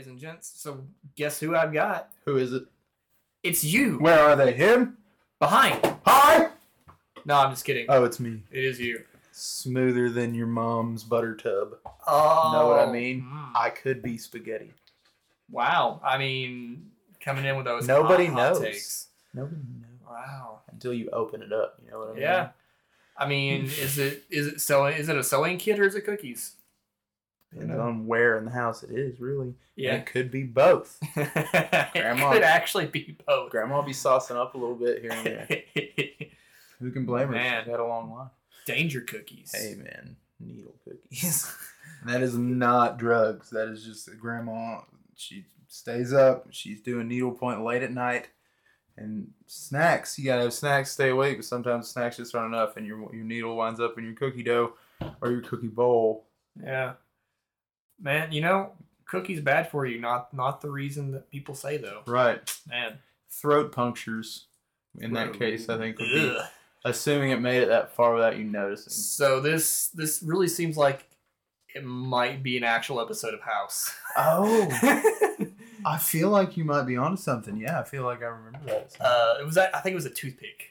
ladies and gents. So guess who I've got? Who is it? It's you Where are they? Him? behind. Hi. No, I'm just kidding. Oh, it's me. It is you. Smoother than your mom's butter tub. Oh, Know what I mean? mm. I could be spaghetti. wow. I mean, coming in with those Nobody hot, hot knows. takes. Nobody knows Wow. until you open it up. You know what I mean? Yeah. I mean, is it is it sewing? Is it a sewing kit or is it cookies? Depends on where in the house it is, really. Yeah. It could be both. it Grandma. could actually be both. Grandma will be saucing up a little bit here and there. Who can blame her? Man. She's had a long life. Danger cookies. Hey man, needle cookies. that is not drugs. That is just grandma. She stays up. She's doing needlepoint late at night. And snacks, you gotta have snacks. Stay awake, but sometimes snacks just aren't enough, and your your needle winds up in your cookie dough or your cookie bowl. Yeah. Man, you know, cookies bad for you. Not not the reason that people say though. Right. Man. Throat punctures. In that case, I think would be Ugh. assuming it made it that far without you noticing. So this this really seems like it might be an actual episode of House. Oh, I feel like you might be onto something. Yeah, I feel like I remember that. uh, it was I think it was a toothpick.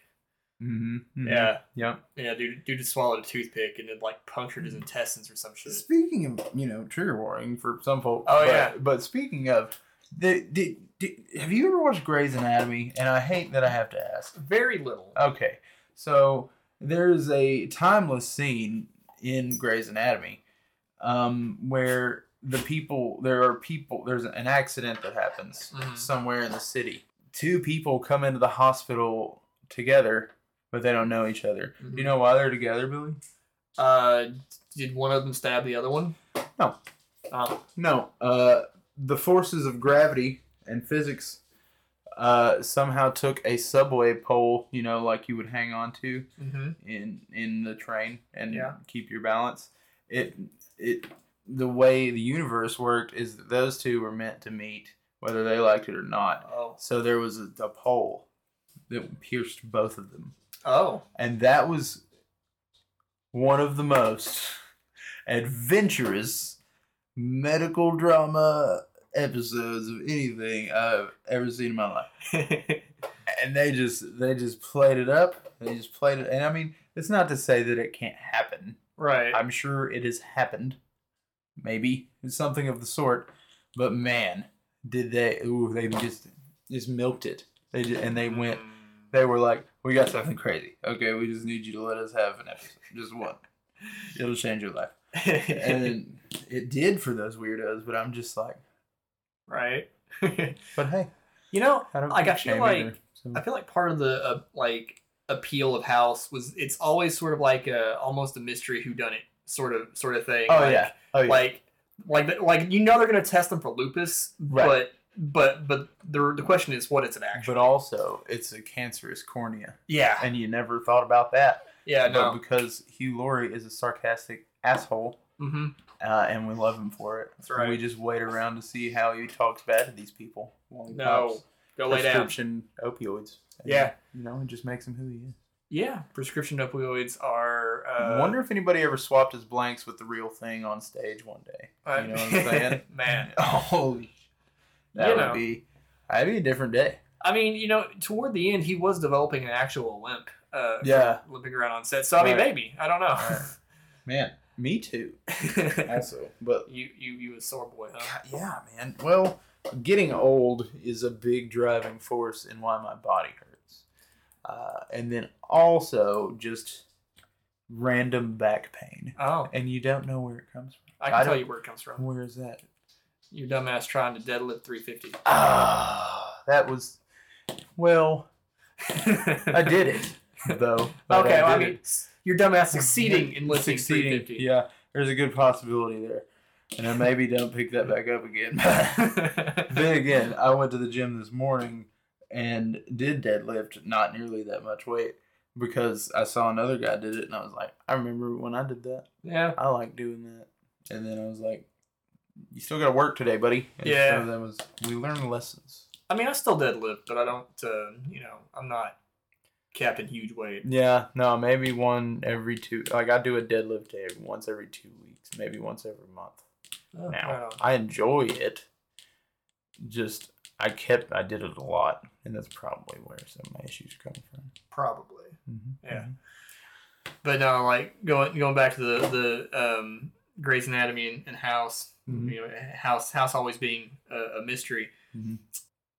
Mm-hmm. Yeah, Yep. yeah. Dude, dude just swallowed a toothpick and it like punctured his intestines or some shit. Speaking of, you know, trigger warning for some folks. Oh, but, yeah. But speaking of, the, the, the, have you ever watched Grey's Anatomy? And I hate that I have to ask. Very little. Okay, so there's a timeless scene in Grey's Anatomy, um, where the people there are people there's an accident that happens Mhm. somewhere in the city. Two people come into the hospital together, but they don't know each other. Do you know why they're together, Billy? Uh, did one of them stab the other one? No. Oh. No. Uh, the forces of gravity and physics uh, somehow took a subway pole, you know, like you would hang on to Mm-hmm. in in the train and Yeah. keep your balance. It it the way the universe worked is that those two were meant to meet, whether they liked it or not. Oh. So there was a, a pole that pierced both of them, Oh. and that was one of the most adventurous medical drama episodes of anything I've ever seen in my life and they just they just played it up. They just played it, and I mean, it's not to say that it can't happen. right. I'm sure it has happened, maybe it's something of the sort. But man, did they? Ooh, they just just milked it. They just, and they went. They were like, "We got something crazy. Okay, we just need you to let us have an episode, just one. It'll change your life." And it did for those weirdos. But I'm just like, right. but hey, you know, I don't Like, I feel like- either, so- I feel like part of the uh, like appeal of House was it's always sort of like a almost a mystery who done it sort of sort of thing. Oh like, yeah. Oh yeah. Like like like you know they're gonna test them for lupus, Right. but but but the the question is what is it actually? But also, it's a cancerous cornea, yeah, and you never thought about that. yeah, But no, because Hugh Laurie is a sarcastic asshole, mm-hmm. uh, and we love him for it. That's right. We just wait around to see how he talks bad to these people. no, go lay down. prescription opioids. And, Yeah. you know, it just makes him who he is. Yeah, prescription opioids are. I Uh, wonder if anybody ever swapped his blanks with the real thing on stage one day. You know what I'm saying? man. Oh, that You would know. be. That'd be a different day. I mean, you know, toward the end, he was developing an actual limp. Uh, Yeah. limping around on set. So I mean, Right. maybe I don't know. Right. Man, me too. Also, but you you you a sore boy, huh? God, yeah, man. Well, getting old is a big driving force in why my body hurts. Uh, and then also just random back pain. Oh, And you don't know where it comes from. I can I tell you where it comes from. Where is that? Your dumbass trying to deadlift 350. Ah, that was. Well, I did it, though. okay, well, I mean, it. your dumbass succeeding in lifting Succeeding. 350. Yeah, there's a good possibility there. And I maybe don't pick that back up again. then again, I went to the gym this morning and did deadlift not nearly that much weight because I saw another guy did it and I was like, I remember when I did that. yeah. I like doing that. And then I was like, you still got to work today, buddy. And Yeah. So that was we learned lessons. I mean, I still deadlift, but I don't. Uh, you know, I'm not Captain Huge Weight. Yeah, no, maybe one every two. Like I do a deadlift day once every two weeks, maybe once every month. Oh, Now right. I enjoy it, just I kept I did it a lot, and that's probably where some of my issues are coming from. Probably. Mhm. Yeah. But no, like going going back to the the um, Grey's Anatomy and, and House, Mhm. you know, House House always being a, a mystery. Mhm.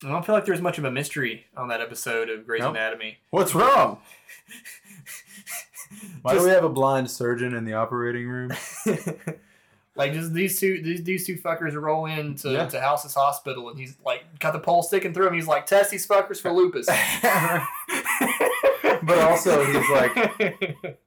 I don't feel like there's much of a mystery on that episode of Grey's Nope. Anatomy. What's wrong? Why do we have a blind surgeon in the operating room? like just these two these, these two fuckers roll into Yeah. to House's hospital and he's like got the pole sticking through him. He's like, test these fuckers for lupus. But also he's like,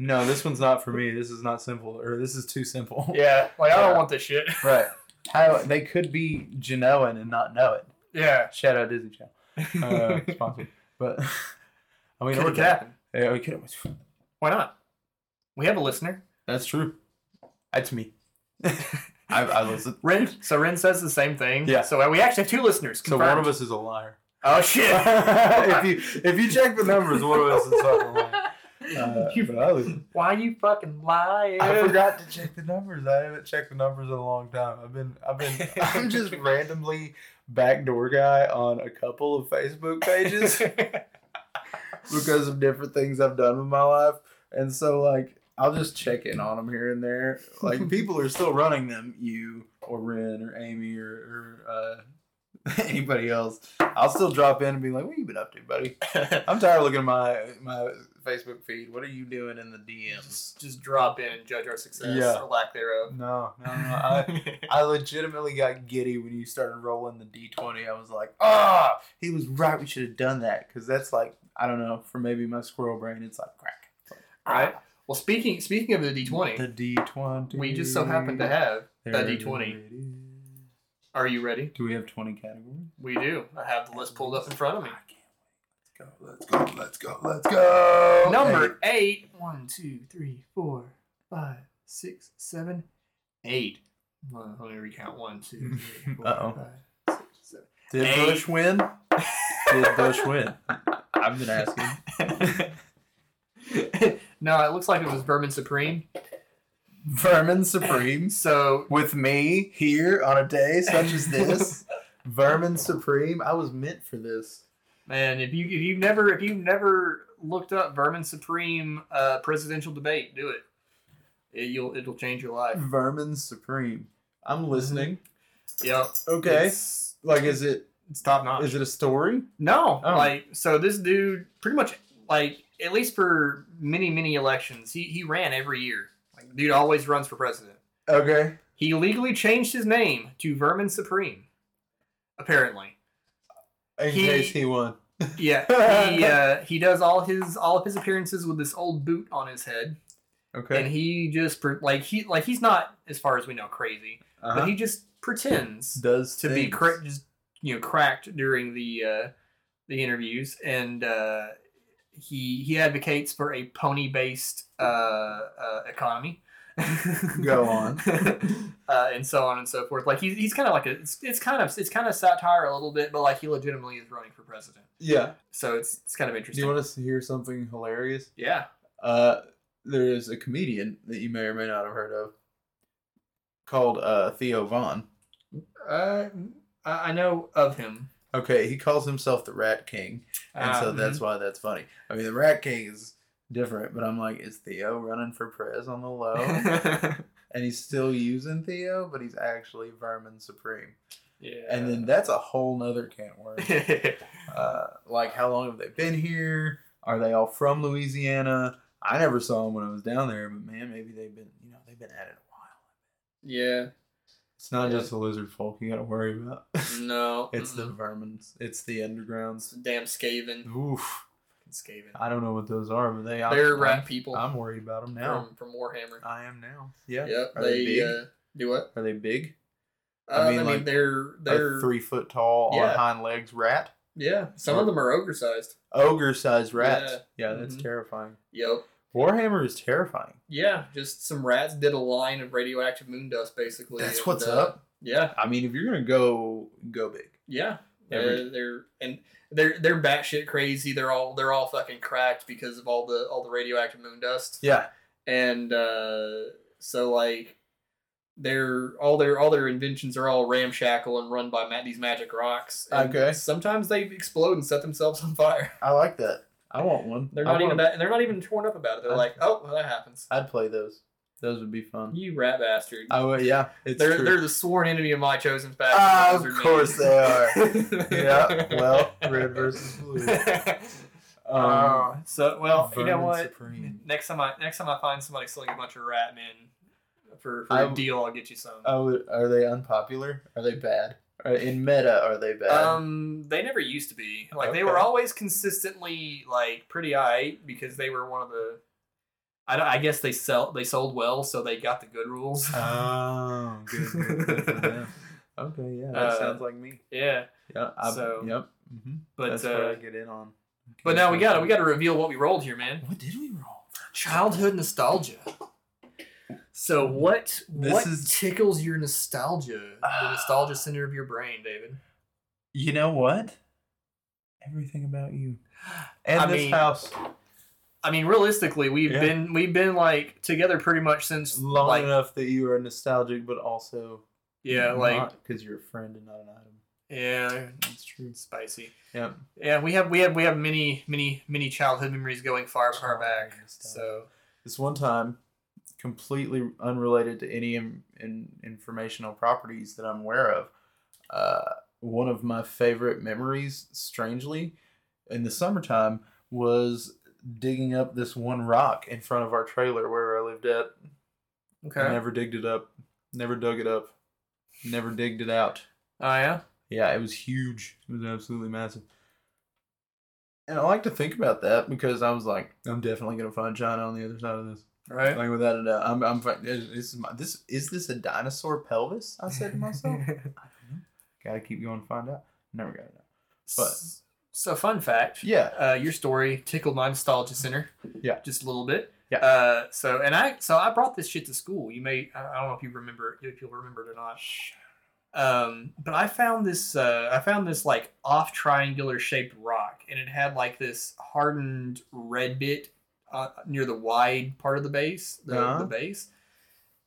No, this one's not for me. This is not simple, or this is too simple. yeah, like I don't Yeah. want this shit. Right. How they could be Genoan and not know it. Yeah, Shout out Disney Channel, uh, sponsored. But I mean, could or it happen? Yeah, we could. Why not? We have a listener. That's true. That's me. I, I listen. Ren. So Ren says the same thing. Yeah. So uh, we actually have two listeners. So one of us is a liar. Oh shit. if you if you check the numbers, one of us is fucking lying. Uh, You- listen. Why you fucking lying? I forgot to check the numbers. I haven't checked the numbers in a long time. I've been I've been I'm just randomly backdoor guy on a couple of Facebook pages because of different things I've done with my life. And so like I'll just check in on them here and there. Like people are still running them, you or Ren or Amy or, or uh, anybody else. I'll still drop in and be like, "What you been up to, buddy?" I'm tired of looking at my my Facebook feed. What are you doing in the DMs? just, just drop in and judge our success Yeah. or lack thereof. No, no, no. I, I legitimately got giddy when you started rolling the D20. I was like, ah, he was right. We should have done that. Because that's like, I don't know, for maybe my squirrel brain, it's like crack. All right. Well, speaking speaking of the D20, The D20. we just so happen to have a There D20. Are you ready? Do we have 20 categories? We do. I have the list pulled up in front of me. I can't wait. Let's go. Let's go. Let's go. Let's go. Number eight. One, two, three, four, five, six, seven, eight. Oh, well, let me recount. One, two, three, four, Uh-oh. five, six, seven. Did Eight. Bush win? Did Bush win? I've been asking. no, it looks like it was Vermin Supreme. Vermin Supreme. So with me here on a day such as this. Vermin Supreme. I was meant for this. Man, if you if you've never if you've never looked up Vermin Supreme uh, presidential debate, do it. it. You'll it'll change your life. Vermin Supreme. I'm listening. Yep. Okay. It's, Like, is it it's top notch. is it a story? No, Oh. like so this dude pretty much like at least for many many elections, he he ran every year. Like dude always runs for president. Okay. He legally changed his name to Vermin Supreme. Apparently. In He- case he won. Yeah, he uh, he does all his all of his appearances with this old boot on his head, Okay. and he just like he like he's not as far as we know crazy, uh-huh. but he just pretends does to be cra- just you know cracked during the uh, the interviews, and uh, he he advocates for a pony based uh, uh, economy. Go on. uh, and so on and so forth. Like he's, he's kind of like a it's, it's kind of it's kind of satire a little bit, but like he legitimately is running for president. Yeah. So it's it's kind of interesting. Do you want us to hear something hilarious? yeah. Uh, there is a comedian that you may or may not have heard of called uh, Theo Von. Uh, I I know of him. Okay, he calls himself the Rat King. And so Um, that's why that's funny. I mean, the Rat King is different, but I'm like, is Theo running for prez on the low? and he's still using Theo, but he's actually Vermin Supreme. yeah. And then that's a whole nother can of worms. uh, like, how long have they been here? Are they all from Louisiana? I never saw them when I was down there, but man, maybe they've been, you know, they've been at it a while. yeah. It's not Yeah. just the lizard folk you got to worry about. No. it's the mm-mm. vermins. It's the undergrounds. damn Skaven. Oof. Skaven. I don't know what those are, but they. They're I'm, rat people I'm worried about them now. from, from Warhammer. I am now. Yeah. Yep. Are they they big? uh, do what? Are they big? Uh, I I mean, mean, like, they're they're three foot tall Yeah. on hind legs rat. yeah. Some of them are ogre sized. Ogre sized rats. Yeah. Yeah, that's Mhm. terrifying. Yep. Warhammer is terrifying. Yeah, just some rats did a line of radioactive moon dust, basically. That's and, what's uh, up. Yeah, I mean, if you're gonna go, go big. yeah. Every- Uh, they're and they're they're batshit crazy. They're all they're all fucking cracked because of all the all the radioactive moon dust. Yeah. And uh, so like their all their all their inventions are all ramshackle and run by ma- these magic rocks. And Okay. Sometimes they explode and set themselves on fire. I like that. I want one. They're not even that, and they're not even torn up about it. They're I- like, oh, well, that happens. I'd play those. Those would be fun. You rat bastard. I would. Yeah, it's they're true. they're the sworn enemy of my chosen faction. Ah, of course Maidens. they are. yeah. Well, red versus blue. Um, Uh, so well, you know what? Supreme. Next time I next time I find somebody selling a bunch of rat men for, for I a w- deal, I'll get you some. Oh, are they unpopular? Are they bad? Are, in meta, are they bad? Um, they never used to be. Like they were always consistently like pretty high because they were one of the. I, I guess they sell they sold well, so they got the good rules. oh, good. good, good them. Okay, yeah, that Uh, sounds like me. yeah, Yeah, I, so- yep. hmm but That's where I uh, get in on. but now we got to we got to reveal what we rolled here, man. What did we roll? Childhood nostalgia. So what This what is- tickles your nostalgia, the nostalgia center of your brain, David? You know what? Everything about you and I this mean, house. I mean, realistically, we've Yeah. been we've been like together pretty much since Long like enough that you are nostalgic, but also yeah, like because you're a friend and not an item. yeah, That's true. spicy. Yeah. Yeah, we have we have we have many many many childhood memories going far far back. So This one time, completely unrelated to any in, in, informational properties that I'm aware of, uh, one of my favorite memories, strangely, in the summertime was digging up this one rock in front of our trailer where I lived at. okay. I never digged it up, never dug it up, never digged it out. Oh yeah. Yeah, it was huge. It was absolutely massive. And I like to think about that because I was like, I'm definitely gonna find China on the other side of this. Right. Like without a doubt, I'm. I'm. This is my. This is this a dinosaur pelvis? I said to myself. I don't know. Gotta keep going to find out. Never got it. out. But- so fun fact. Yeah. Uh, your story tickled my nostalgia center. Yeah. Just a little bit. Yeah. Uh, so and I so I brought this shit to school. You may I don't know if you remember if you'll remember it or not. Um, but I found this uh, I found this like off triangular shaped rock, and it had like this hardened red bit uh, near the wide part of the base, the, Uh-huh. the base,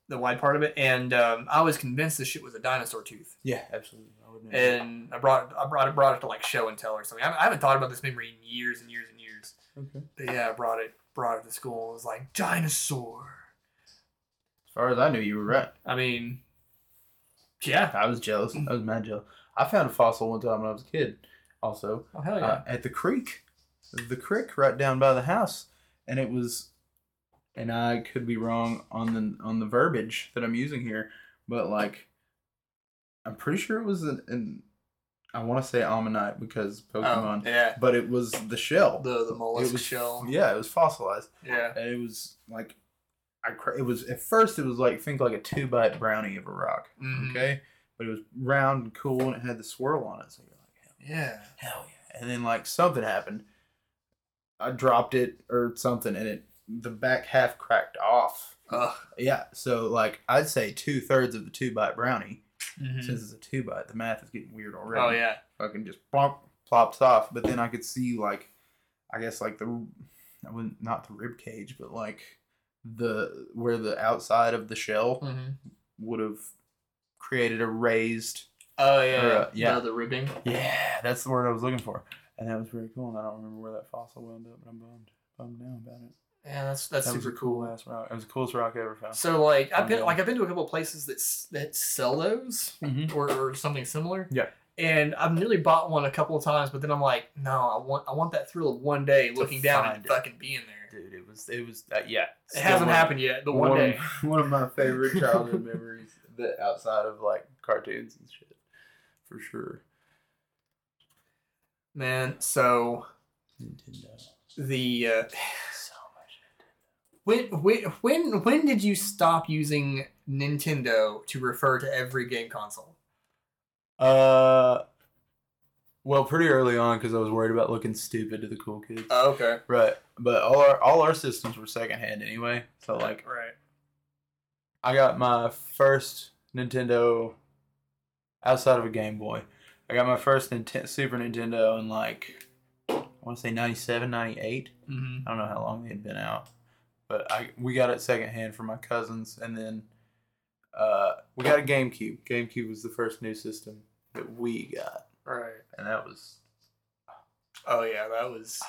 the wide part of it, and um, I was convinced this shit was a dinosaur tooth. Yeah, absolutely. I. And I brought I brought it brought it to like show and tell or something. I, I haven't thought about this memory in years and years and years. okay. But yeah, I brought it brought it to school. It was like dinosaur. As far as I knew, you were right. I mean, yeah. I was jealous. I was mad jealous. I found a fossil one time when I was a kid. Also, Oh hell yeah. uh, at the creek, the creek right down by the house, and it was, and I could be wrong on the on the verbiage that I'm using here, but like, I'm pretty sure it was an, an I want to say ammonite because oh, Pokemon, yeah. but it was the shell. The the mollusk it was shell. Yeah, it was fossilized, Yeah. and it was like, I cra- it was at first it was like think like a two bite brownie of a rock, Mhm. okay, but it was round and cool and it had the swirl on it, so you're like, hell Yeah. hell yeah. And then like something happened. I dropped it or something and it the back half cracked off. Ugh. Yeah. So like I'd say two thirds of the two bite brownie. Mhm. Since it's a two bite, the math is getting weird already. Oh yeah. Fucking just plop plops off. But then I could see like I guess like the I wouldn't not the rib cage, but like the where the outside of the shell Mhm. would have created a raised Oh yeah. Or, uh, yeah. The, the ribbing. Yeah, that's the word I was looking for, and that was very cool. And I don't remember where that fossil wound up, but I'm bummed, bummed now about it. Yeah, that's that's that super cool cool. ass rock. It was the coolest rock I ever found. So like I've been Yeah. like I've been to a couple of places that that sell those Mm-hmm. or, or something similar. Yeah. And I've nearly bought one a couple of times, but then I'm like, no, I want I want that thrill of one day To looking down and it. fucking being there. Dude, it was it was uh, yeah. It hasn't happened yet, but one, day. Of, one of my favorite childhood memories that outside of like cartoons and shit, for sure. Man, so Nintendo, the uh. When when when when did you stop using Nintendo to refer to every game console? Uh, well, pretty early on because I was worried about looking stupid to the cool kids. Oh, okay. Right, but all our all our systems were secondhand anyway. So like, right. I got my first Nintendo outside of a Game Boy. I got my first Nintendo, Super Nintendo in like I want to say 97, 98. Mm-hmm. I don't know how long they had been out, but I we got it secondhand from my cousins, and then Uh, we got a GameCube. GameCube was the first new system that we got, Right. and that was Oh yeah, that was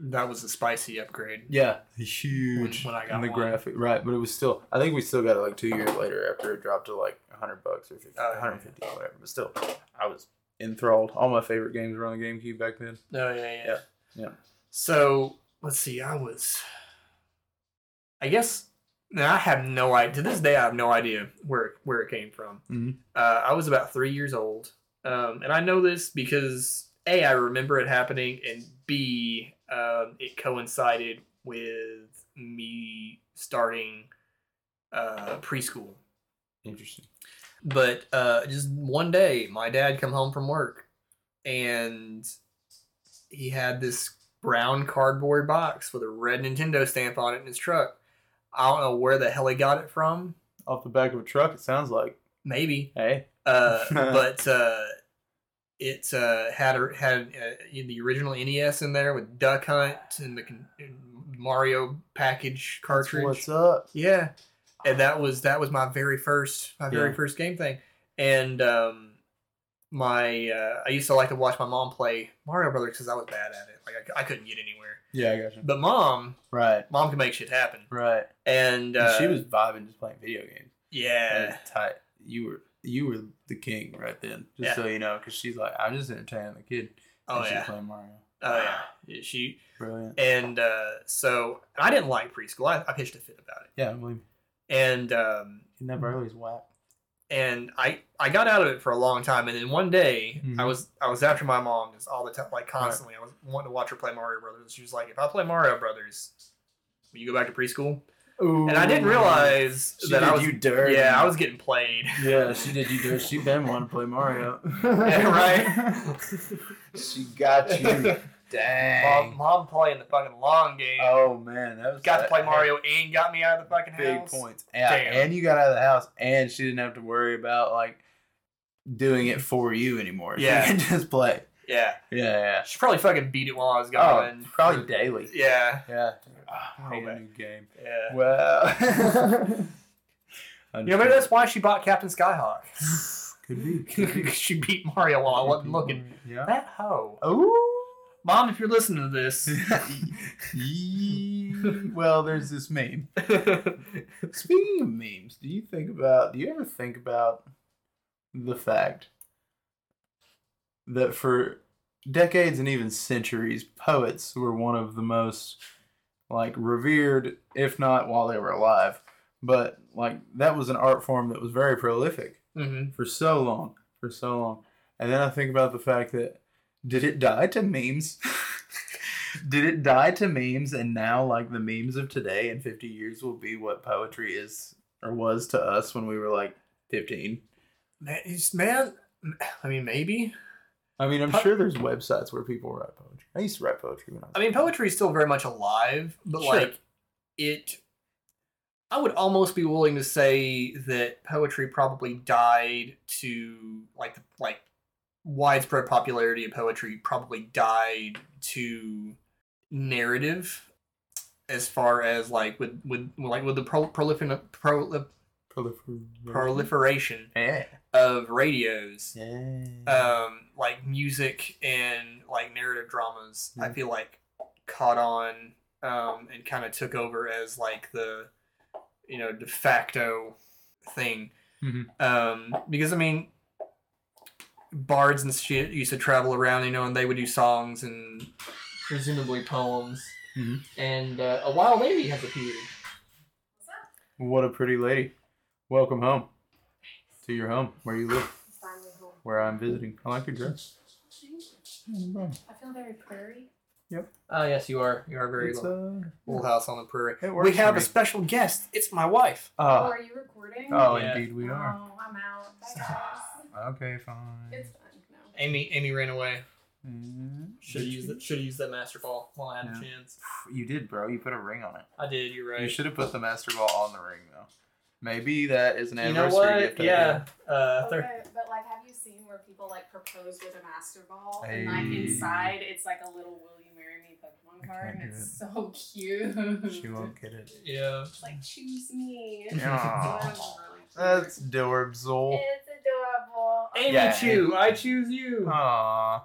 that was a spicy upgrade. yeah huge. When I got the one. graphic, right? But it was still. I think we still got it like two years later after it dropped to like hundred bucks or 50, Oh, yeah. 150 or whatever. But still, I was enthralled. All my favorite games were on the GameCube back then. Oh yeah. Yeah, yeah. So let's see. I was. I guess. Now I have no idea. To this day, I have no idea where where it came from. Mhm. Uh, I was about three years old, um, and I know this because a I remember it happening, and b um, it coincided with me starting uh, preschool. Interesting. But uh, just one day, my dad come home from work, and he had this brown cardboard box with a red Nintendo stamp on it in his truck. I don't know where the hell he got it from. Off the back of a truck, it sounds like. Maybe, Hey. uh, but uh, it uh, had a, had uh, the original NES in there with Duck Hunt and the Mario package cartridge. What's up? Yeah, and that was that was my very first my very Yeah. first game thing, and um, my uh, I used to like to watch my mom play Mario Brothers because I was bad at it. Like I, I couldn't get anywhere, Yeah, I got you. but mom Right. mom can make shit happen, Right. and And uh, she was vibing just playing video games. Yeah tight. You were you were the king right then. Just Yeah. so you know, because she's like, I'm just entertaining the kid. oh and she's yeah playing Mario. oh yeah Yeah, she Brilliant. and uh, so I didn't like preschool. I, I pitched a fit about it, Yeah, I believe. and um, Kidnap Early's whack. And I I got out of it for a long time, and then one day I Mhm. was I was after my mom just all the time, like constantly. I was wanting to watch her play Mario Brothers. She was like, "If I play Mario Brothers, will you go back to preschool?" Ooh. And I didn't realize She that did I was you dirty. yeah I was getting played. Yeah, she did you dirty. She been wanting to play Mario. Yeah, right. she got you. Mom, Dang. mom playing the fucking long game. Oh man, that was got to play Mario and got me out of the fucking Big house. Big points. Yeah, Damn. and you got out of the house, and she didn't have to worry about like doing it for you anymore. Yeah. she can just play. Yeah, Yeah, yeah. she probably fucking beat it while I was gone. Oh, probably daily. Yeah, Yeah. Ah, I hate a new game. yeah. Well, You know, maybe that's why she bought Captain Skyhawk. could be. Could be. she beat Mario while I wasn't looking. Yeah. That hoe. Oh. Mom, if you're listening to this. Well, there's this meme. Speaking of memes, do you think about? Do you ever think about the fact that for decades and even centuries, poets were one of the most like revered, if not while they were alive, but like that was an art form that was very prolific hmm for so long, for so long. And then I think about the fact that did it die to memes? did it die to memes and now like the memes of today in 50 years will be what poetry is or was to us when we were like 15? Man, man, I mean, maybe. I mean, I'm Po- sure there's websites where people write poetry. I used to write poetry when I was I mean, poetry is still very much alive, but Sure. like it. I would almost be willing to say that poetry probably died to like the like widespread popularity of poetry probably died to narrative as far as like with with like with the pro, prolif- prolif- prolifer- proliferation Yeah. of radios Yeah. um, like music and like narrative dramas, I feel like caught on um, and kind of took over as like the you know de facto thing. Mhm. Um, because I mean, bards and shit used to travel around, you know, and they would do songs and presumably poems. Mhm. And uh, a wild lady has appeared. What's that? What a pretty lady. Welcome home to your home where you live, home. where I'm visiting. I like your dress. I feel very prairie. Yep. Ah, yes, you are. You are very It's, little, uh, little house on the prairie. It works We have for a special guest. It's my wife. oh, oh, are you recording? oh, Yeah. indeed we are. Oh, I'm out. Bye, guys. Okay, fine. It's fine. No. Amy, Amy ran away. Mm, Should have used that. Should have used that master ball while I had Yeah. a chance. You did, bro. You put a ring on it. I did. You're right. You should have put the master ball on the ring, though. Maybe that is an You know anniversary what? gift. Yeah. Uh, thir- but like, have you seen where people like propose with a master ball and like inside it's like a little "Will you marry me" Pokemon I card, and do it's so cute. She won't get it. yeah. It's like choose me. Yeah. So really That's Dorbzol. It's adorable. Amy Yeah. Chew, I choose you. Aww.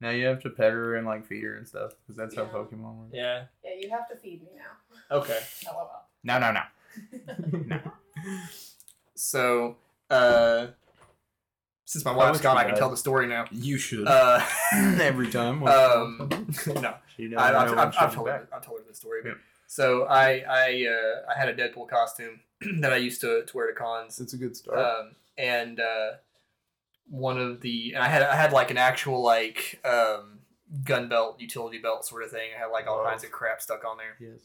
Now you have to pet her and like feed her and stuff because that's how Pokemon works. Yeah. Yeah, you have to feed me now. Okay. LOL. No, no, no. So, uh, since my wife's gone, I can tell the story now. You should. Uh, Every time. um, no, She I, doesn't I've, know I've, I've, told her, I've told her the story. But, So I I uh, I had a Deadpool costume that I used to, to wear to cons, It's a good start. um, and uh, one of the and I had I had like an actual like um, gun belt, utility belt sort of thing. I had like all Wow. kinds of crap stuck on there. yes.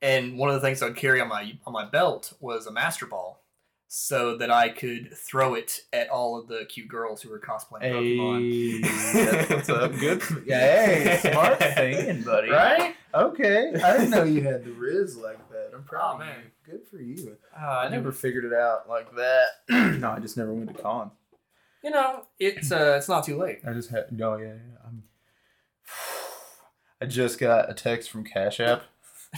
And one of the things I'd carry on my on my belt was a master ball, so that I could throw it at all of the cute girls who were cosplaying Pokemon. That's what's up. Good. Yeah, hey, smart thinking, buddy. Right? Okay. I didn't know you had the riz like that. I'm proud Oh, of man. you. Good for you. Uh, I never figured it out like that. no, I just never went to con. You know, it's uh, it's not too late. I just had no, yeah, yeah. I'm. I just got a text from Cash App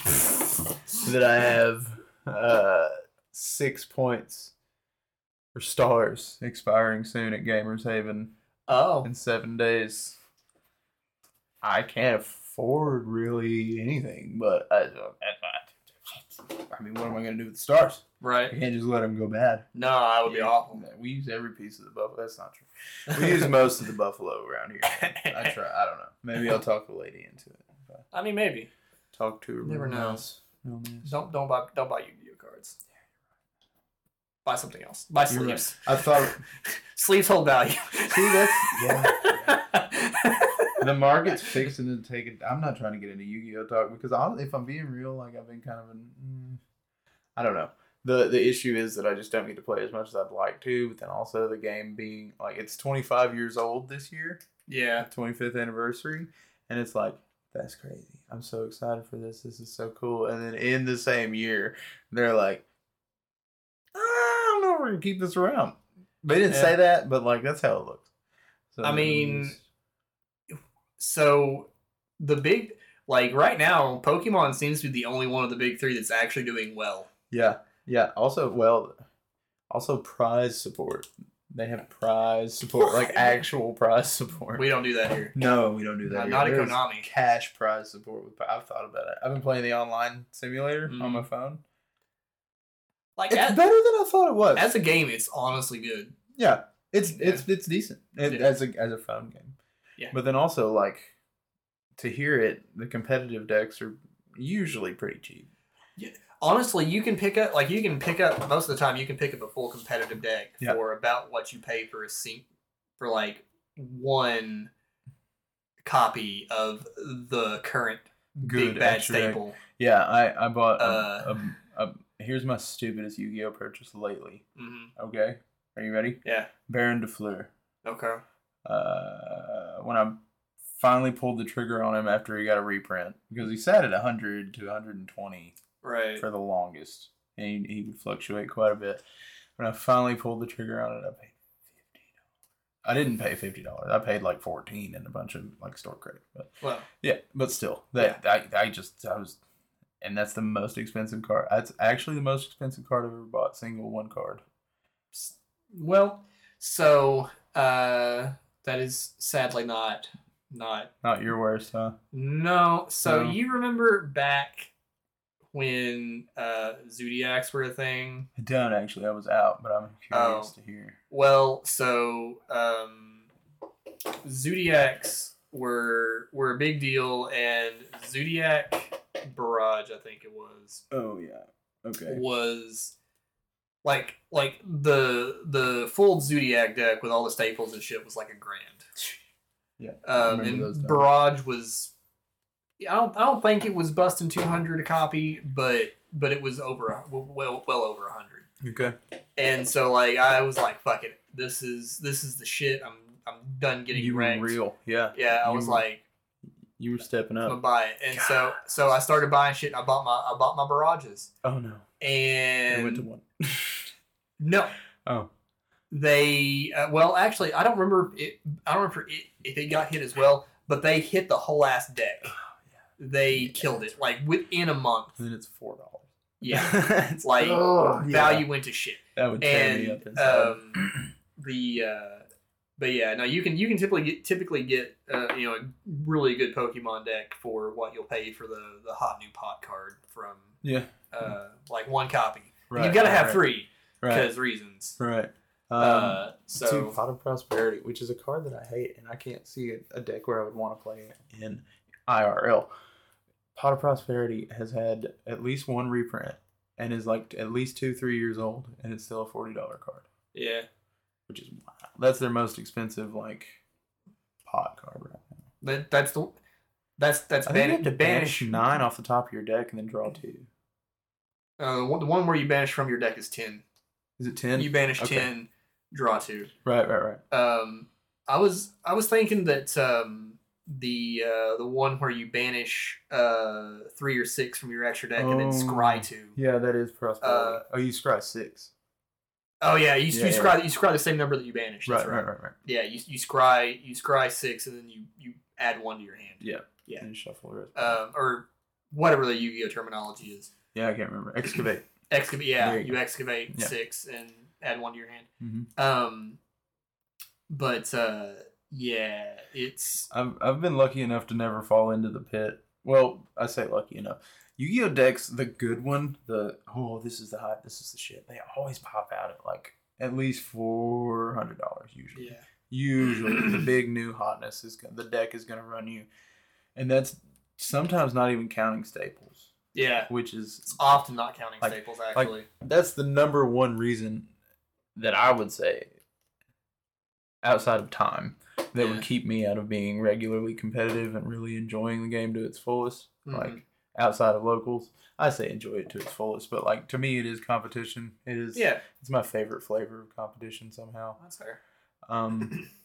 that I have uh, six points or stars expiring soon at Gamers Haven Oh, in seven days. I can't afford really anything, but I, I mean, what am I going to do with the stars? I right. can't just let them go bad. No, that would be Yeah. awful. We use every piece of the buffalo. That's not true. We use most of the buffalo around here. I try. I don't know. Maybe I'll talk the lady into it. If I I mean, maybe. talk to her. Never real know. nice. Real nice. Don't don't buy don't buy Yu-Gi-Oh cards. Buy something else. Buy You're right. sleeves. I thought sleeves hold value. See, that's- the market's fixing to take it. I'm not trying to get into Yu-Gi-Oh talk because if I'm being real, like I've been kind of an. Mm, I don't know. the The issue is that I just don't get to play as much as I'd like to. But then also the game being like it's 25 years old this year. yeah. 25th anniversary and it's like that's crazy i'm so excited for this this is so cool and then in the same year they're like i don't know if we're gonna keep this around they didn't Yeah. say that but like that's how it looks so I mean, So the big like right now, Pokemon seems to be the only one of the big three that's actually doing well. yeah yeah also well also prize support they have prize support like actual prize support We don't do that here. no we don't do that Not, here. not at Konami. cash prize support with i've thought about it i've been playing the online simulator on Mhm. my phone Like it's as, better than i thought it was as a game, it's honestly good. Yeah, it's Yeah. it's it's decent it, Yeah. as a as a phone game. Yeah. But then also like to hear it, the competitive decks are usually pretty cheap. Yeah. Honestly, you can pick up like you can pick up most of the time. You can pick up a full competitive deck Yeah. for about what you pay for a sync for like one copy of the current Good big bad staple. Yeah, I I bought. Uh. a, a, a, here's my stupidest Yu-Gi-Oh purchase lately. hmm Okay, are you ready? Yeah. Baronne de Fleur. Okay. Uh, when I finally pulled the trigger on him after he got a reprint because he sat at 100 to 120 Right. for the longest, and he, he would fluctuate quite a bit. When I finally pulled the trigger on it, I paid fifty dollars. I didn't pay fifty dollars. I paid like fourteen and a bunch of like store credit. But Well, yeah, but still, that I, I just I was, and that's the most expensive card. That's actually the most expensive card I've ever bought. Single one card. well. So uh, that is sadly not not Not your worst, huh? No. So No. you remember back when uh Zodiacs were a thing? I don't actually. I was out, but I'm curious Oh. to hear. Well, so um Zodiacs were were a big deal and Zodiac Barrage, I think it was, Oh yeah. Okay. was like like the the full Zodiac deck with all the staples and shit was like a grand. Yeah. Um, and. Barrage was, I don't, I don't think it was busting two hundred a copy, but but it was over well well over a hundred. Okay. And so like I was like, fuck it, this is this is the shit. I'm I'm done getting You were ranked. real. Yeah. Yeah, I You was were- like, You were stepping up. I'm gonna up. buy it, and so so I started buying shit. I bought my I bought my barrages, Oh no. I and went to one. no, oh. they uh, well actually I don't remember it. I don't remember it, if it got hit as well, but they hit the whole ass deck. Oh, They killed it like within a month. And then it's four dollars. Yeah, it's like oh, yeah. value went to shit. That would tear me And up inside. um, the uh, but yeah, no, you can you can typically get typically get uh, you know a really good Pokemon deck for what you'll pay for the the hot new pot card from yeah, uh, like one copy. Right. You've got to have right, three Right, because reasons. right. Um, uh, so so Pot of Prosperity, which is a card that I hate, and I can't see a, a deck where I would want to play it in IRL. Pot of Prosperity has had at least one reprint and is like at least two, three years old, and it's still a forty dollar card, yeah, which is wow. That's their most expensive like pot card right now. that that's the that's that's I think you have to banish. banish nine off the top of your deck and then draw two. Uh, the one- where you banish from your deck is ten. Is it ten? You banish Okay. ten, draw two. Right, right, right. Um, I was I was thinking that um, the uh, the one where you banish uh, three or six from your extra deck and then Oh. scry two. Yeah, that is prosperity. Uh, oh, you scry six. Oh yeah, you, Yeah, you yeah. scry you scry the same number that you banished. Right, That's right, right, right. Yeah, you you scry you scry six and then you you add one to your hand. Yeah, Yeah. And shuffle the rest. Um, or whatever the Yu-Gi-Oh terminology is. Yeah, I can't remember. Excavate. Excavate. Yeah, you you, excavate Yeah. six and add one to your hand. Mhm. Um, but uh, yeah, it's I've I've been lucky enough to never fall into the pit. Well, I say lucky enough. Yu-Gi-Oh decks, the good one, the oh, this is the hype, this is the shit. They always pop out at like at least four hundred dollars usually. yeah. Usually, the big new hotness is gonna, the deck is going to run you, and that's sometimes not even counting staples, Yeah, which is it's often not counting Like- staples like- actually. that's the number one reason that I would say outside of time that Yeah. would keep me out of being regularly competitive and really enjoying the game to its fullest. Mhm. Like outside of locals, I say enjoy it to its fullest, but like to me, it is competition. It is. yeah, It's my favorite flavor of competition somehow. that's fair. Um,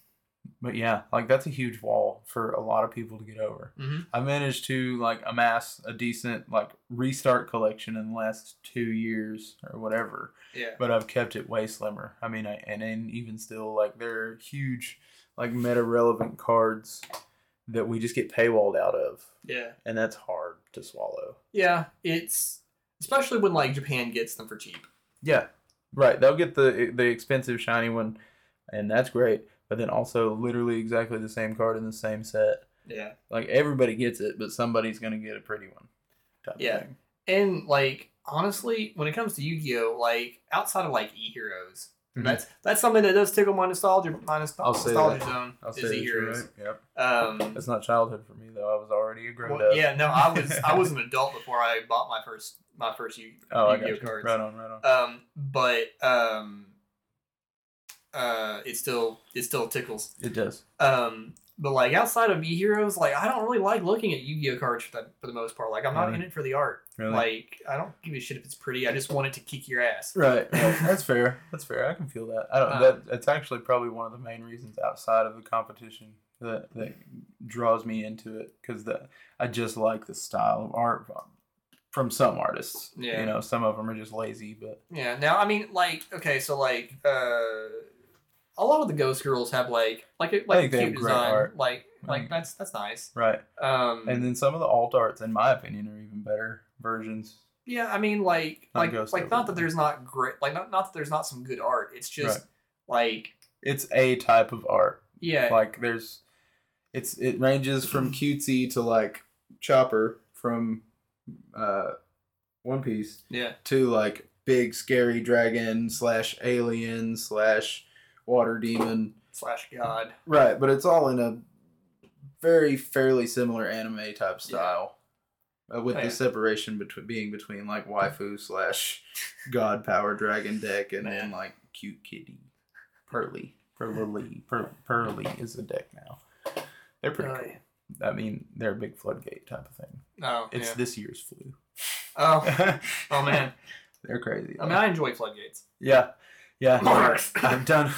but yeah, like that's a huge wall for a lot of people to get over. hmm I managed to like amass a decent like restart collection in the last two years or whatever, Yeah, but I've kept it way slimmer. I mean, I, and and even still, like there are huge, like meta relevant cards that we just get paywalled out of, yeah, and that's hard to swallow. yeah. It's especially when like Japan gets them for cheap. Yeah, right. They'll get the the expensive shiny one, and that's great. But then also literally exactly the same card in the same set. Yeah, Like everybody gets it, but somebody's gonna get a pretty one. Type Yeah. Thing. and like honestly, when it comes to Yu-Gi-Oh, like outside of like e-heroes, Mhm. that's that's something that does tickle my nostalgia. My nos- I'll say nostalgia that. zone I'll is you're e-heroes. right. Yep. Um, That's not childhood for me though. I was already a grown well, up. yeah, no, I was I was an adult before I bought my first my first Yu- oh, Yu-Gi-Oh got you. cards. Right on, right on. Um, but um, uh, it still it still tickles. It does. Um, but like outside of e heroes, like I don't really like looking at Yu Gi Oh cards for the for the most part. Like I'm not in it for the art. Really. Like I don't give a shit if it's pretty. I just want it to kick your ass. Right. right. That's fair. That's fair. I can feel that. I don't. Um, that that's actually probably one of the main reasons outside of the competition that that draws me into it because the I just like the style of art from, from some artists. Yeah. You know, some of them are just lazy, but Yeah. Now I mean, like okay, so like uh, a lot of the Ghost Girls have like like a, like a think they have cute design. art. Like like that's that's nice. right. Um, And then some of the alt arts, in my opinion, are even better versions. Yeah, I mean, like, Not like, like, Over not that there's not great, like, not, not that there's not some good art. It's just Right. like, It's a type of art. yeah, like there's it's it ranges from cutesy to like chopper from uh one piece yeah, to like big scary dragon slash alien slash water demon. Slash god. right but it's all in a very fairly similar anime type style uh, with the separation between being between like waifu slash god power dragon deck and then like cute kitty. Purrely. Purrely. Per, purrely is the deck now. They're pretty Oh, cool. yeah. i mean they're a big floodgate type of thing. Oh, it's yeah. this year's flu. Oh, oh man. they're crazy I mean, I enjoy floodgates. yeah yeah Marks. i've done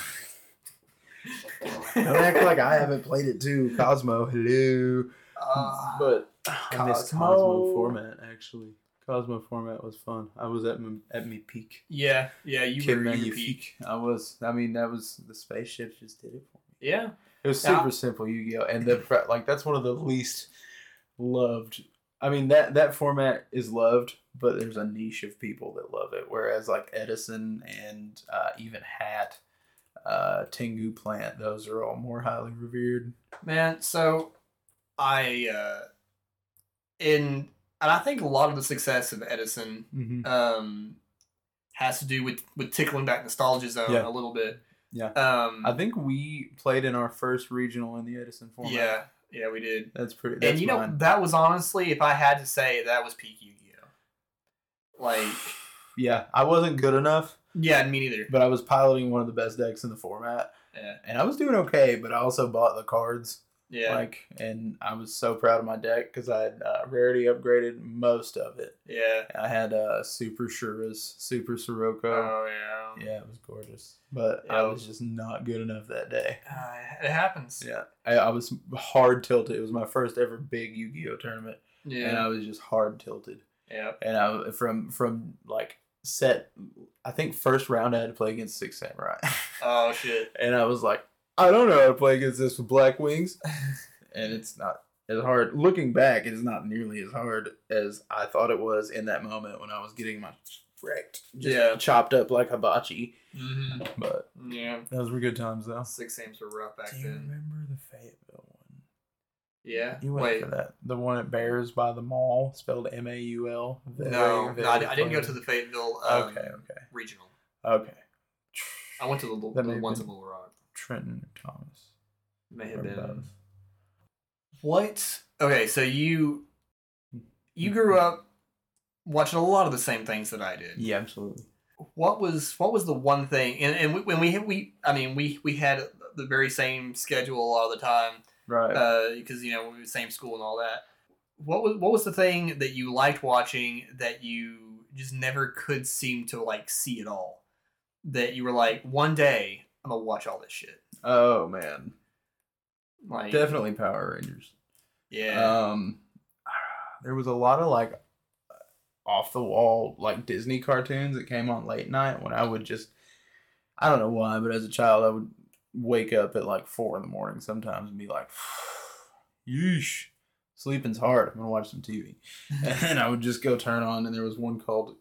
don't act like i haven't played it too cosmo hello Uh, but I missed Cosmo. Cosmo format actually. Cosmo format was fun. I was at my, at me peak. yeah, yeah, you Kid were you were Magnifique. peak. I was. I mean, that was the spaceships just did it for me. Yeah, It was Yeah. super simple Yu-Gi-Oh, and the like that's one of the least loved I mean that that format is loved, but there's a niche of people that love it. Whereas like Edison and uh, even Hat, uh, Tengu Plant, those are all more highly revered. Man, so I uh in and I think a lot of the success of Edison Mm-hmm. um has to do with with tickling back nostalgia zone Yeah. a little bit. Yeah. Um I think we played in our first regional in the Edison format. yeah, yeah, we did. that's pretty. That's and you know that was honestly if I had to say that was peak Yu-Gi-Oh. Like yeah, I wasn't good enough, yeah, me neither. but I was piloting one of the best decks in the format, Yeah. and I was doing okay. But I also bought the cards. Yeah. Like, and I was so proud of my deck because I had uh, rarity upgraded most of it. yeah. I had uh, Super Shuras, Super Sirocco. Oh yeah. yeah, it was gorgeous. But I Yeah. was just not good enough that day. Uh, it happens. Yeah. I, I was hard tilted. It was my first ever big Yu Gi Oh tournament. Yeah. And I was just hard tilted. Yeah. And I from from like set I think first round I had to play against Six Samurai. Oh shit. and I was like, I don't know how to play against this with Blackwings. and it's not as hard. Looking back, it is not nearly as hard as I thought it was in that moment when I was getting my wrecked, just Yeah. chopped up like hibachi. hmm But Yeah. those were good times, though. Six games were rough back then. Do you then. remember the Fayetteville one? Yeah. You went Wait. for that. The one at Bears by the mall, spelled M A U L. No, no, I, I didn't go to the Fayetteville um, Okay, okay, regional. okay. I went to the, That the ones been- in Little Rock. Trenton or Thomas. May have or been. both. What? Okay, so you you grew up watching a lot of the same things that I did. Yeah, absolutely. What was what was the one thing? And, and we, when we we I mean we we had the very same schedule a lot of the time Right. Uh, because you know we were same school and all that. What was what was the thing that you liked watching that you just never could seem to like see at all? That you were like, one day I'm gonna watch all this shit. oh man, Like definitely Power Rangers. yeah, Um, there was a lot of like off the wall like Disney cartoons that came on late night when I would just I don't know why, but as a child I would wake up at like four in the morning sometimes and be like, "Yeesh, sleeping's hard. I'm gonna watch some TV," and I would just go turn on, and there was one called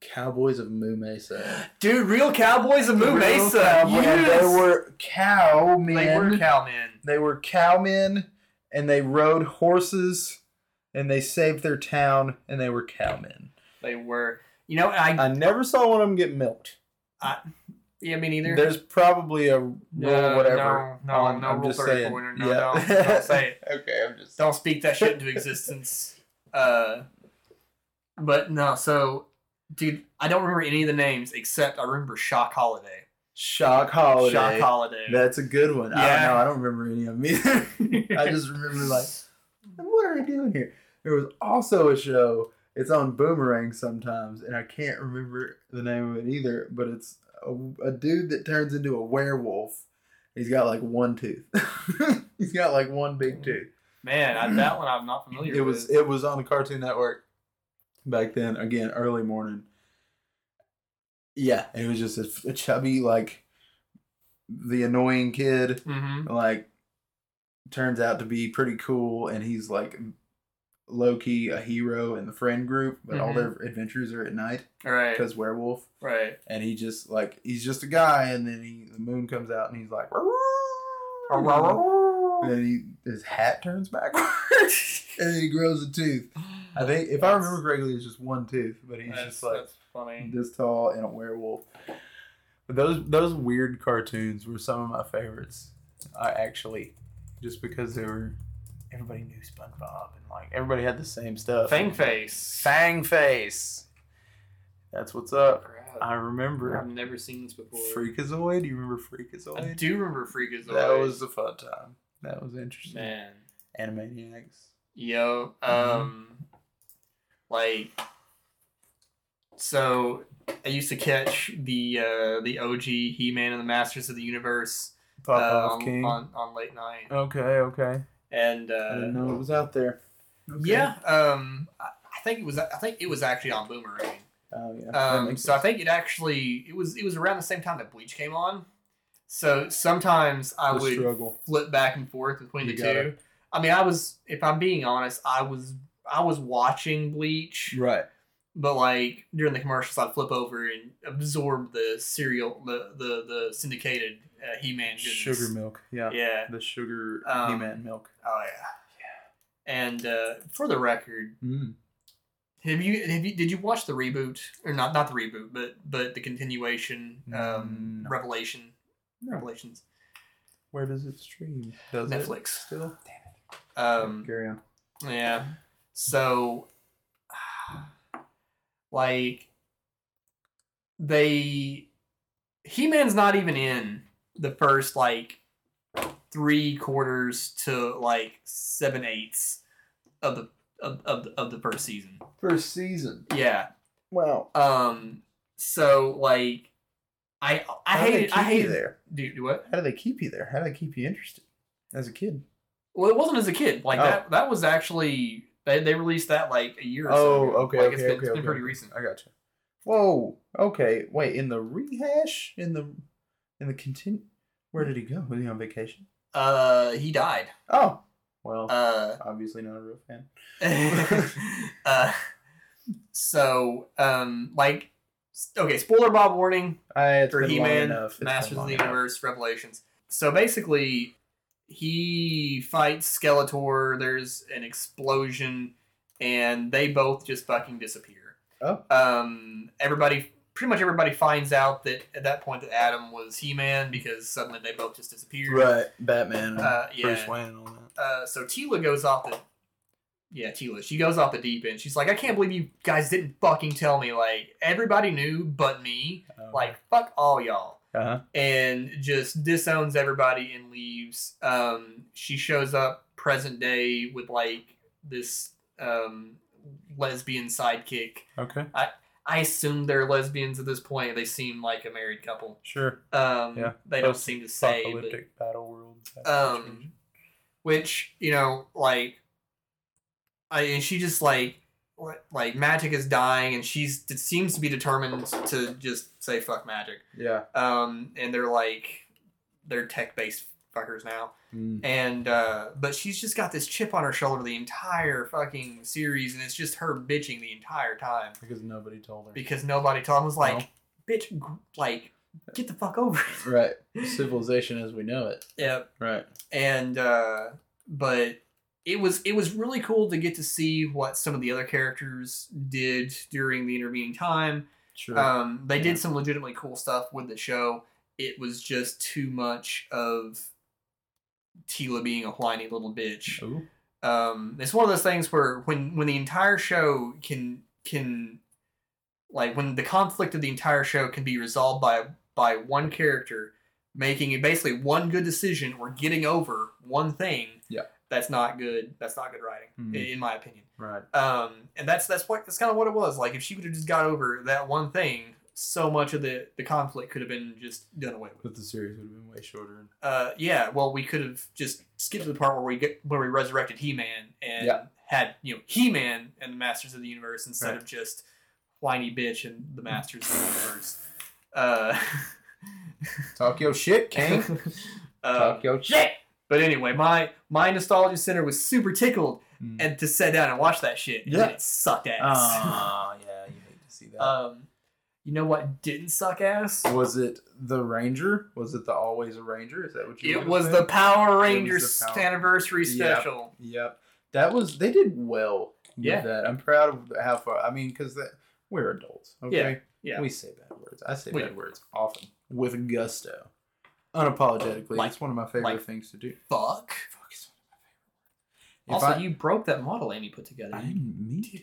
Cowboys of Moo Mesa. dude, real cowboys of Moo Real Mesa. Yes! They were cowmen. They were cowmen. They were cowmen and they rode horses and they saved their town and they were cowmen. They were. You know, I, I never saw one of them get milked. I, yeah, me neither. There's probably a rule, No, whatever. no, no, on- no I'm rule just 34, saying. no, yeah. don't- don't say it. okay, I'm just. Don't speak that shit into existence. Uh, but no, so, dude, I don't remember any of the names except I remember Shock Holiday. Shock Holiday. Shock Holiday. That's a good one. I Yeah. don't know. I don't remember any of them either. I just remember like, what are they doing here? There was also a show. It's on Boomerang sometimes, and I can't remember the name of it either. But it's a, a dude that turns into a werewolf. He's got like one tooth. He's got like one big tooth. Man, I, that one I'm not familiar It with. was it was on the Cartoon Network back then. Again, early morning. Yeah, it was just a, a chubby like the annoying kid mm-hmm. like turns out to be pretty cool and he's like low key a hero in the friend group, but all Mhm. their adventures are at night Right. because werewolf. Right. And he just like he's just a guy, and then he the moon comes out and he's like, and then he his hat turns backwards, and then he grows a tooth. I think if I remember correctly, it's just one tooth, but he's just like that's funny. this tall and a werewolf. But those those weird cartoons were some of my favorites. I actually, just because they were, everybody knew SpongeBob and like everybody had the same stuff. Fangface. Fang face. That's what's up. I remember. I've never seen this before. Freakazoid. Do you remember Freakazoid? I do remember Freakazoid. That was a fun time. That was interesting. man. Animaniacs. Yo, Mhm. um, like, so I used to catch the uh, the OG He Man and the Masters of the Universe uh, on, on on late night, okay, okay. and uh, I didn't know it was out there. Okay. yeah, um, I, I think it was I think it was actually on Boomerang. Oh yeah. Um, makes so I think it actually it was it was around the same time that Bleach came on. So sometimes I The would struggle. flip back and forth between You the gotta- two. I mean, I was if I'm being honest, I was I was watching Bleach, Right. but like during the commercials, I'd flip over and absorb the cereal, the the the syndicated uh, He-Man. Sugar milk. Yeah. Yeah. The sugar Um, He-Man milk. Oh yeah. Yeah. And uh, for the record, Mm. have you have you did you watch the reboot or not not the reboot but but the continuation um, Mm, no. Revelation No. Revelations Where does it stream? Does it Netflix. still? Damn it. Um, Carry on. Yeah. So, like, they. He Man's not even in the first, like, three quarters to, like, seven eighths of the. Of, of, of the first season. First season. Yeah. Wow. Um. So like, I I How hated I hated there. Do, do what? How do they keep you there? How do they keep you interested as a kid? Well, it wasn't as a kid. Like Oh. that. That was actually they, they released that like a year. Or so Oh, ago. okay, Like okay, it's been, okay, it's been okay, pretty okay. recent. I got you. Whoa. Okay. Wait. In the rehash? In the in the continue? Where did he go? Was he on vacation? Uh, he died. Oh. Well, Uh, obviously not a real fan. uh, so um, like, okay, spoiler Bob warning. I, it's for been He long Man, enough. It's been Masters of long the enough. Universe, Revelations. So basically, he fights Skeletor. There's an explosion, and they both just fucking disappear. Oh. Um, everybody, pretty much everybody finds out that at that point that Adam was He Man because suddenly they both just disappeared. Right. Batman. And Uh, Bruce. Wayne and all that. Uh, so Teela goes off the. Yeah, Teela. She goes off the deep end. She's like, I can't believe you guys didn't fucking tell me. Like, everybody knew but me. Like, fuck all y'all uh-huh. and just disowns everybody and leaves. Um, she shows up present day with like this um, lesbian sidekick. Okay. I I assume they're lesbians at this point. They seem like a married couple. Sure. Um, Yeah. they don't seem to say, but, Apocalyptic battle world. um, situation. which you know, like, I and she just like. What- Like magic is dying, and she's it seems to be determined to just say fuck magic. yeah. um, and they're like they're tech based fuckers now. Mm. And uh, but she's just got this chip on her shoulder the entire fucking series, and it's just her bitching the entire time Because nobody told her. because nobody told him was like, bitch, like get the fuck over it. Right. Civilization as we know it. Yep. Right. And uh, but it was it was really cool to get to see what some of the other characters did during the intervening time. Sure. Um, they Yeah. did some legitimately cool stuff with the show. It was just too much of Teela being a whiny little bitch. Um, it's one of those things where when when the entire show can can like when the conflict of the entire show can be resolved by by one character making basically one good decision or getting over one thing. That's not good. That's not good writing, Mhm. in, my opinion. Right. Um, and that's that's what that's kind of what it was. Like if she would have just got over that one thing, so much of the the conflict could have been just done away with. But the series would have been way shorter. Uh, yeah. Well, we could have just skipped to the part where we get where we resurrected He Man and Yeah. had you know He Man and the Masters of the Universe instead Right. of just whiny bitch and the Masters of the Universe. Uh, Talk your shit, King. uh, Talk your shit. But anyway, my my nostalgia center was super tickled Mm. and to sit down and watch that shit. And Yeah. it sucked ass. Ah, yeah, you hate to see that. Um, you know what didn't suck ass? was it the Ranger? Was it the Always a Ranger? Is that what you? It was the Power Rangers the Power- anniversary special. Yep. That was they did well with Yeah. that. I'm proud of how far. I mean, because we're adults. Okay. yeah. We say bad words. I say We bad do. words often with gusto, unapologetically. Like- it's one of my favorite like- things to do. Fuck. Fuck is one of my favorite. Also, I, you broke that model Amy put together. I didn't mean to.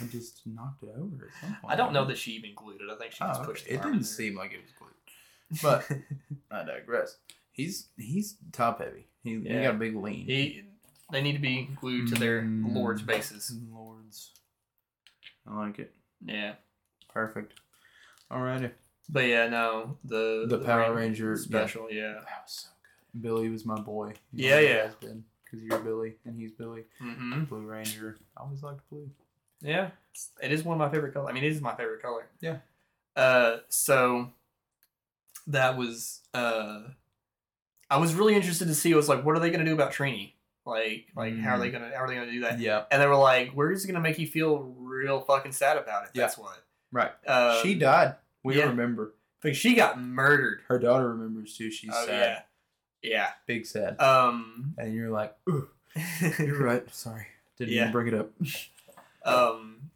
I just knocked it over. At some point. I don't know that she even glued it. I think she Oh, just pushed the It didn't seem like it was glued. But I digress. He's he's top heavy. He, he got a big lean. He, they need to be glued to their Mm. lord's bases. Lords. I like it. Yeah. Perfect. Alrighty. But yeah, no, the The Power Ranger Ranger, special, yeah. That was so good. Billy was my boy. Yeah, yeah. because you're Billy and he's Billy. hmm Blue Ranger. I always liked blue. Yeah, it is one of my favorite colors. I mean, it is my favorite color. Yeah. Uh, so that was uh, I was really interested to see. Was like, what are they going to do about Trini? Like, like how are they gonna how are they gonna do that? Yeah. And they were like, we're just gonna make you feel real fucking sad about it. Yeah. That's what. Right. Uh, she died. We yeah. remember. Like she got murdered. Her daughter remembers too. She's oh sad. yeah, Big sad. Um, and you're like, "Ugh, you're right. Sorry. Didn't Yeah. even bring it up. um,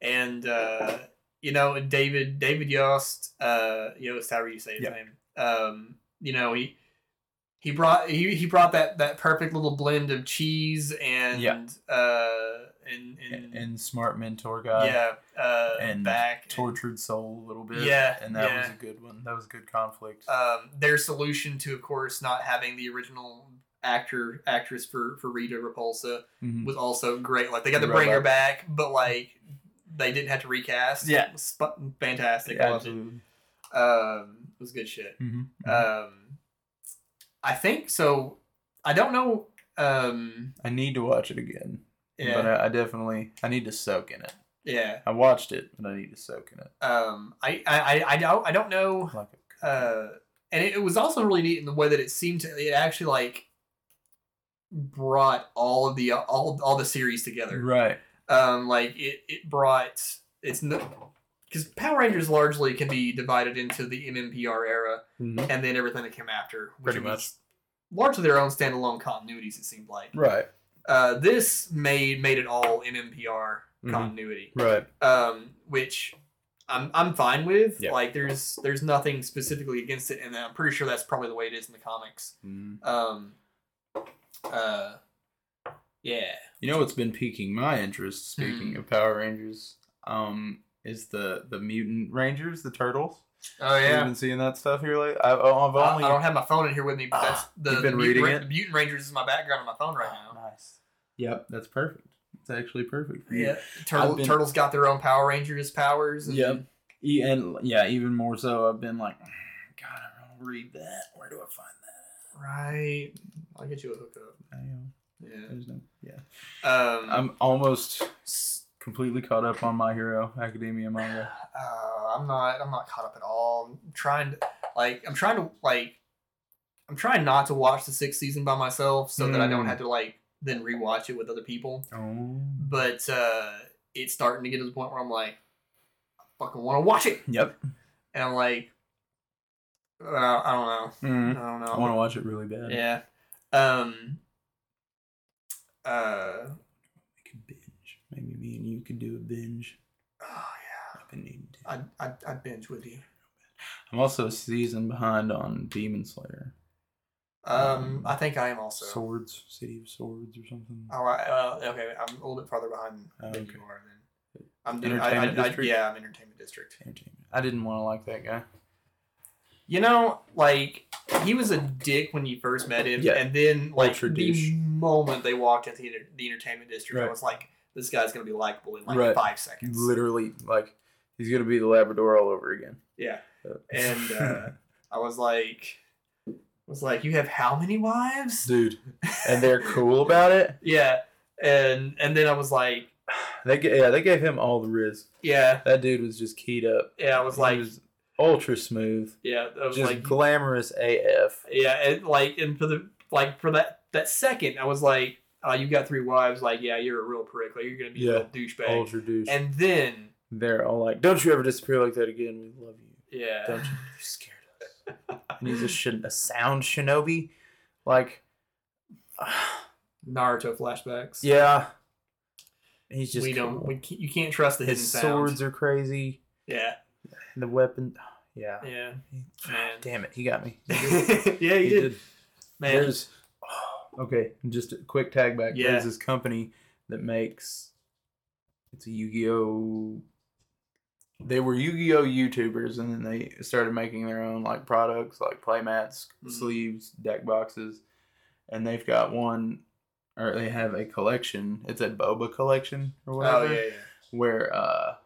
and uh, you know David David Yost, uh, Yost, however you say his Yeah. name. Um, you know he he brought he, he brought that that perfect little blend of cheese and Yeah. uh and and, and smart mentor guy. yeah uh and back Tortured soul a little bit. Yeah, And that was a good one. That was a good conflict. um, their solution to, of course, not having the original actor actress for for Rita Repulsa Mhm. was also great. Like they got to Right bring her back. but like they didn't have to recast. Yeah. It was fantastic. It. Absolutely. Um, it was good shit. Mhm. Um, I think so. I don't know. Um, I need to watch it again. Yeah, But I, I definitely I need to soak in it. yeah. I watched it, but I need to soak in it. Um, I, I, I, I don't, I don't know. Like a, uh, and it, it was also really neat in the way that it seemed to it actually like brought all of the all all the series together. right. Um, like it it brought it's no because Power Rangers largely can be divided into the MMPR era Mhm. and then everything that came after, which Pretty much. largely their own standalone continuities. It seemed like Right. Uh, this made made it all MMPR Mhm. continuity Right. um, which I'm I'm fine with. Yeah. Like there's there's nothing specifically against it, and I'm pretty sure that's probably the way it is in the comics. Mhm. Um, uh, yeah. You know what's been piquing my interest? Speaking of Power Rangers, um, is the the mutant Rangers, the turtles. Oh Have you been seeing that stuff here lately? I've, I've only I don't have my phone in here with me, but that's the, the been Mutant reading Ra- it? the Mutant Rangers is my background on my phone right now. Nice. Yep, that's perfect. It's actually perfect for you. Yeah, Turtle, been- Turtles got their own Power Rangers powers. And, Yep. E- and yeah, even more so, I've been like, God, I don't read that. Where do I find that? Right. I'll get you a hookup. I know. Yeah. There's no. Yeah. Um, I'm almost completely caught up on My Hero Academia manga. uh, I'm not. I'm not caught up at all. I'm trying to like. I'm trying to like. I'm trying not to watch the sixth season by myself, so that I don't Mm. have to like then rewatch it with other people. Oh. But uh, it's starting to get to the point where I'm like, I fucking want to watch it, Yep. and I'm like, uh, I don't know. Mm. I don't know. I want to watch it really bad. Yeah. Um. Uh. We could binge. Maybe me and you could do a binge. Oh yeah. I've been needing to. I'd, I'd, I'd binge with you. I'm also a season behind on Demon Slayer. Um, I think I am also. Swords, City of Swords, or something. All right. Uh, okay, I'm a little bit farther behind Oh, than okay. you are. Then I'm doing. I, I, Entertainment I, District? yeah, I'm entertainment district. Entertainment. I didn't want to like that guy. You know, like he was a dick when you first met him, Yeah. and then like Ultra the douche. moment they walked into the, the entertainment district, I was like, this guy's gonna be likable in like Right. five seconds. Literally, like he's gonna be the Labrador all over again. Yeah. Uh, And uh, I was like, was like, you have how many wives? dude, and they're cool about it. yeah. And and then I was like, They yeah, they gave him all the riz. yeah, That dude was just keyed up. yeah. I was He like, was ultra smooth, yeah. I was just like, glamorous AF. Yeah, and like, and for the like for that that second, I was like, "Oh, you got three wives. Like, yeah, you're a real prick. Like, you're gonna be Yeah. a real douchebag." Ultra douche. And then, they're all like, "Don't you ever disappear like that again? We love you. yeah, Don't you? You scared us." And he's a shin- a sound shinobi, like, Naruto flashbacks. yeah. He's just we don't. We can't, you can't trust the hidden His sounds. swords are crazy. Yeah, The weapon, yeah. yeah, man. Damn it, he got me. yeah, you did, man. There's okay, just a quick tag back. Yeah. There's this company that makes it's a Yu-Gi-Oh. They were Yu-Gi-Oh YouTubers, and then they started making their own like products, like playmats, Mhm. sleeves, deck boxes, and they've got one, or they have a collection. It's a Boba collection or whatever Oh yeah, yeah. where uh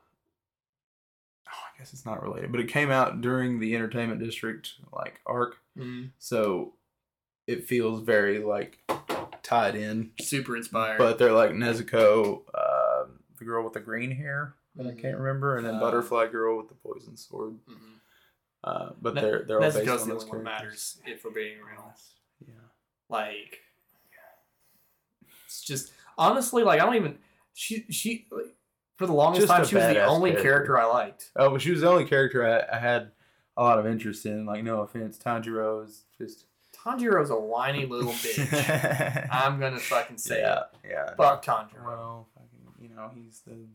oh, I guess it's not related, but it came out during the entertainment district like arc, Mhm. so it feels very like tied in. Super inspired. But they're like Nezuko, uh, the girl with the green hair that I can't remember, and then Uh, Butterfly Girl with the poison sword. Mhm. Uh, but Ne- they're they're all based Nezuko's on the those only one that characters. matters if we're being real. Yeah. Like, It's just honestly like I don't even she she like, for the longest Just time she was the only character. character I liked. Oh, but she was the only character I, I had a lot of interest in. Like, no offense, Tanjiro is just. Tanjiro's a whiny little bitch. I'm gonna fucking say yeah, it. yeah. Fuck Tanjiro. Well, fucking, you know, he's the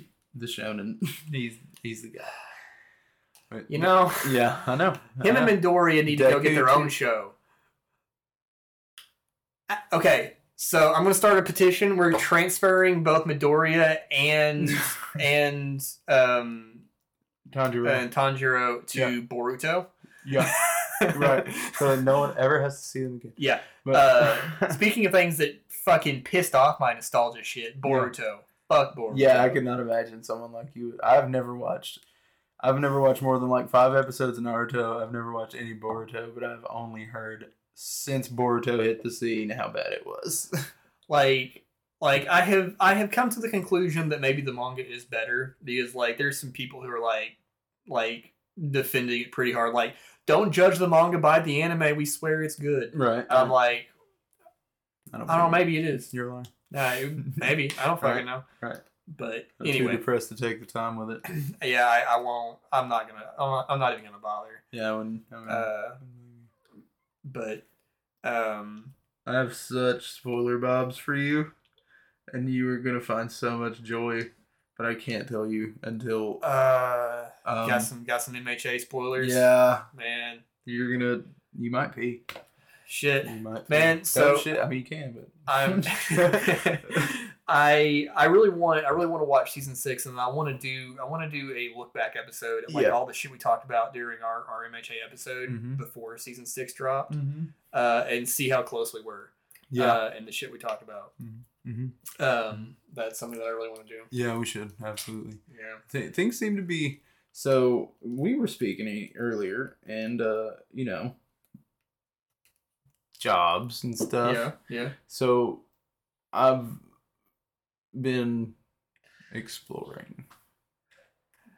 the shonen. He's he's the guy. You know, Yeah, I know. him I and know. Midoriya need to go get their Deku own show. Uh, Okay, so I'm gonna start a petition. We're transferring both Midoriya and and um Tanjiro. and Tanjiro to Yeah. Boruto. yeah, right. So that no one ever has to see them again. Yeah. But Uh, speaking of things that fucking pissed off my nostalgia shit, Boruto. Fuck yeah, I could not imagine someone like you. I've never watched. I've never watched more than like five episodes of Naruto. I've never watched any Boruto, but I've only heard since Boruto hit the scene how bad it was. like like I have I have come to the conclusion that maybe the manga is better because like there's some people who are like like defending it pretty hard. Like, don't judge the manga by the anime. We swear it's good. right. I'm like, I don't, I don't know. Maybe it is. You're lying. Nah, it- maybe I don't fucking Right, know. right. But I'm too anyway, depressed to take the time with it. yeah, I, I won't. I'm not gonna. I'm not, I'm not even gonna bother. Yeah, when, I, mean, Uh, but um, I have such spoiler bobs for you, and you are gonna find so much joy, but I can't tell you until. uh, Um, got some got some MHA spoilers. yeah, man, you're gonna. You might pee. Shit. Man, so- shit. I mean, you can, but I'm I I really want I really want to watch season six and I want to do I want to do a look back episode of like Yeah. all the shit we talked about during our, our MHA episode Mhm. before season six dropped mm-hmm. uh, and see how close we were yeah, uh, and the shit we talked about. mm-hmm. Um, that's something that I really want to do. yeah, we should absolutely. Yeah. Th- things seem to be so we were speaking earlier and uh you know jobs and stuff yeah. Yeah. so i've been exploring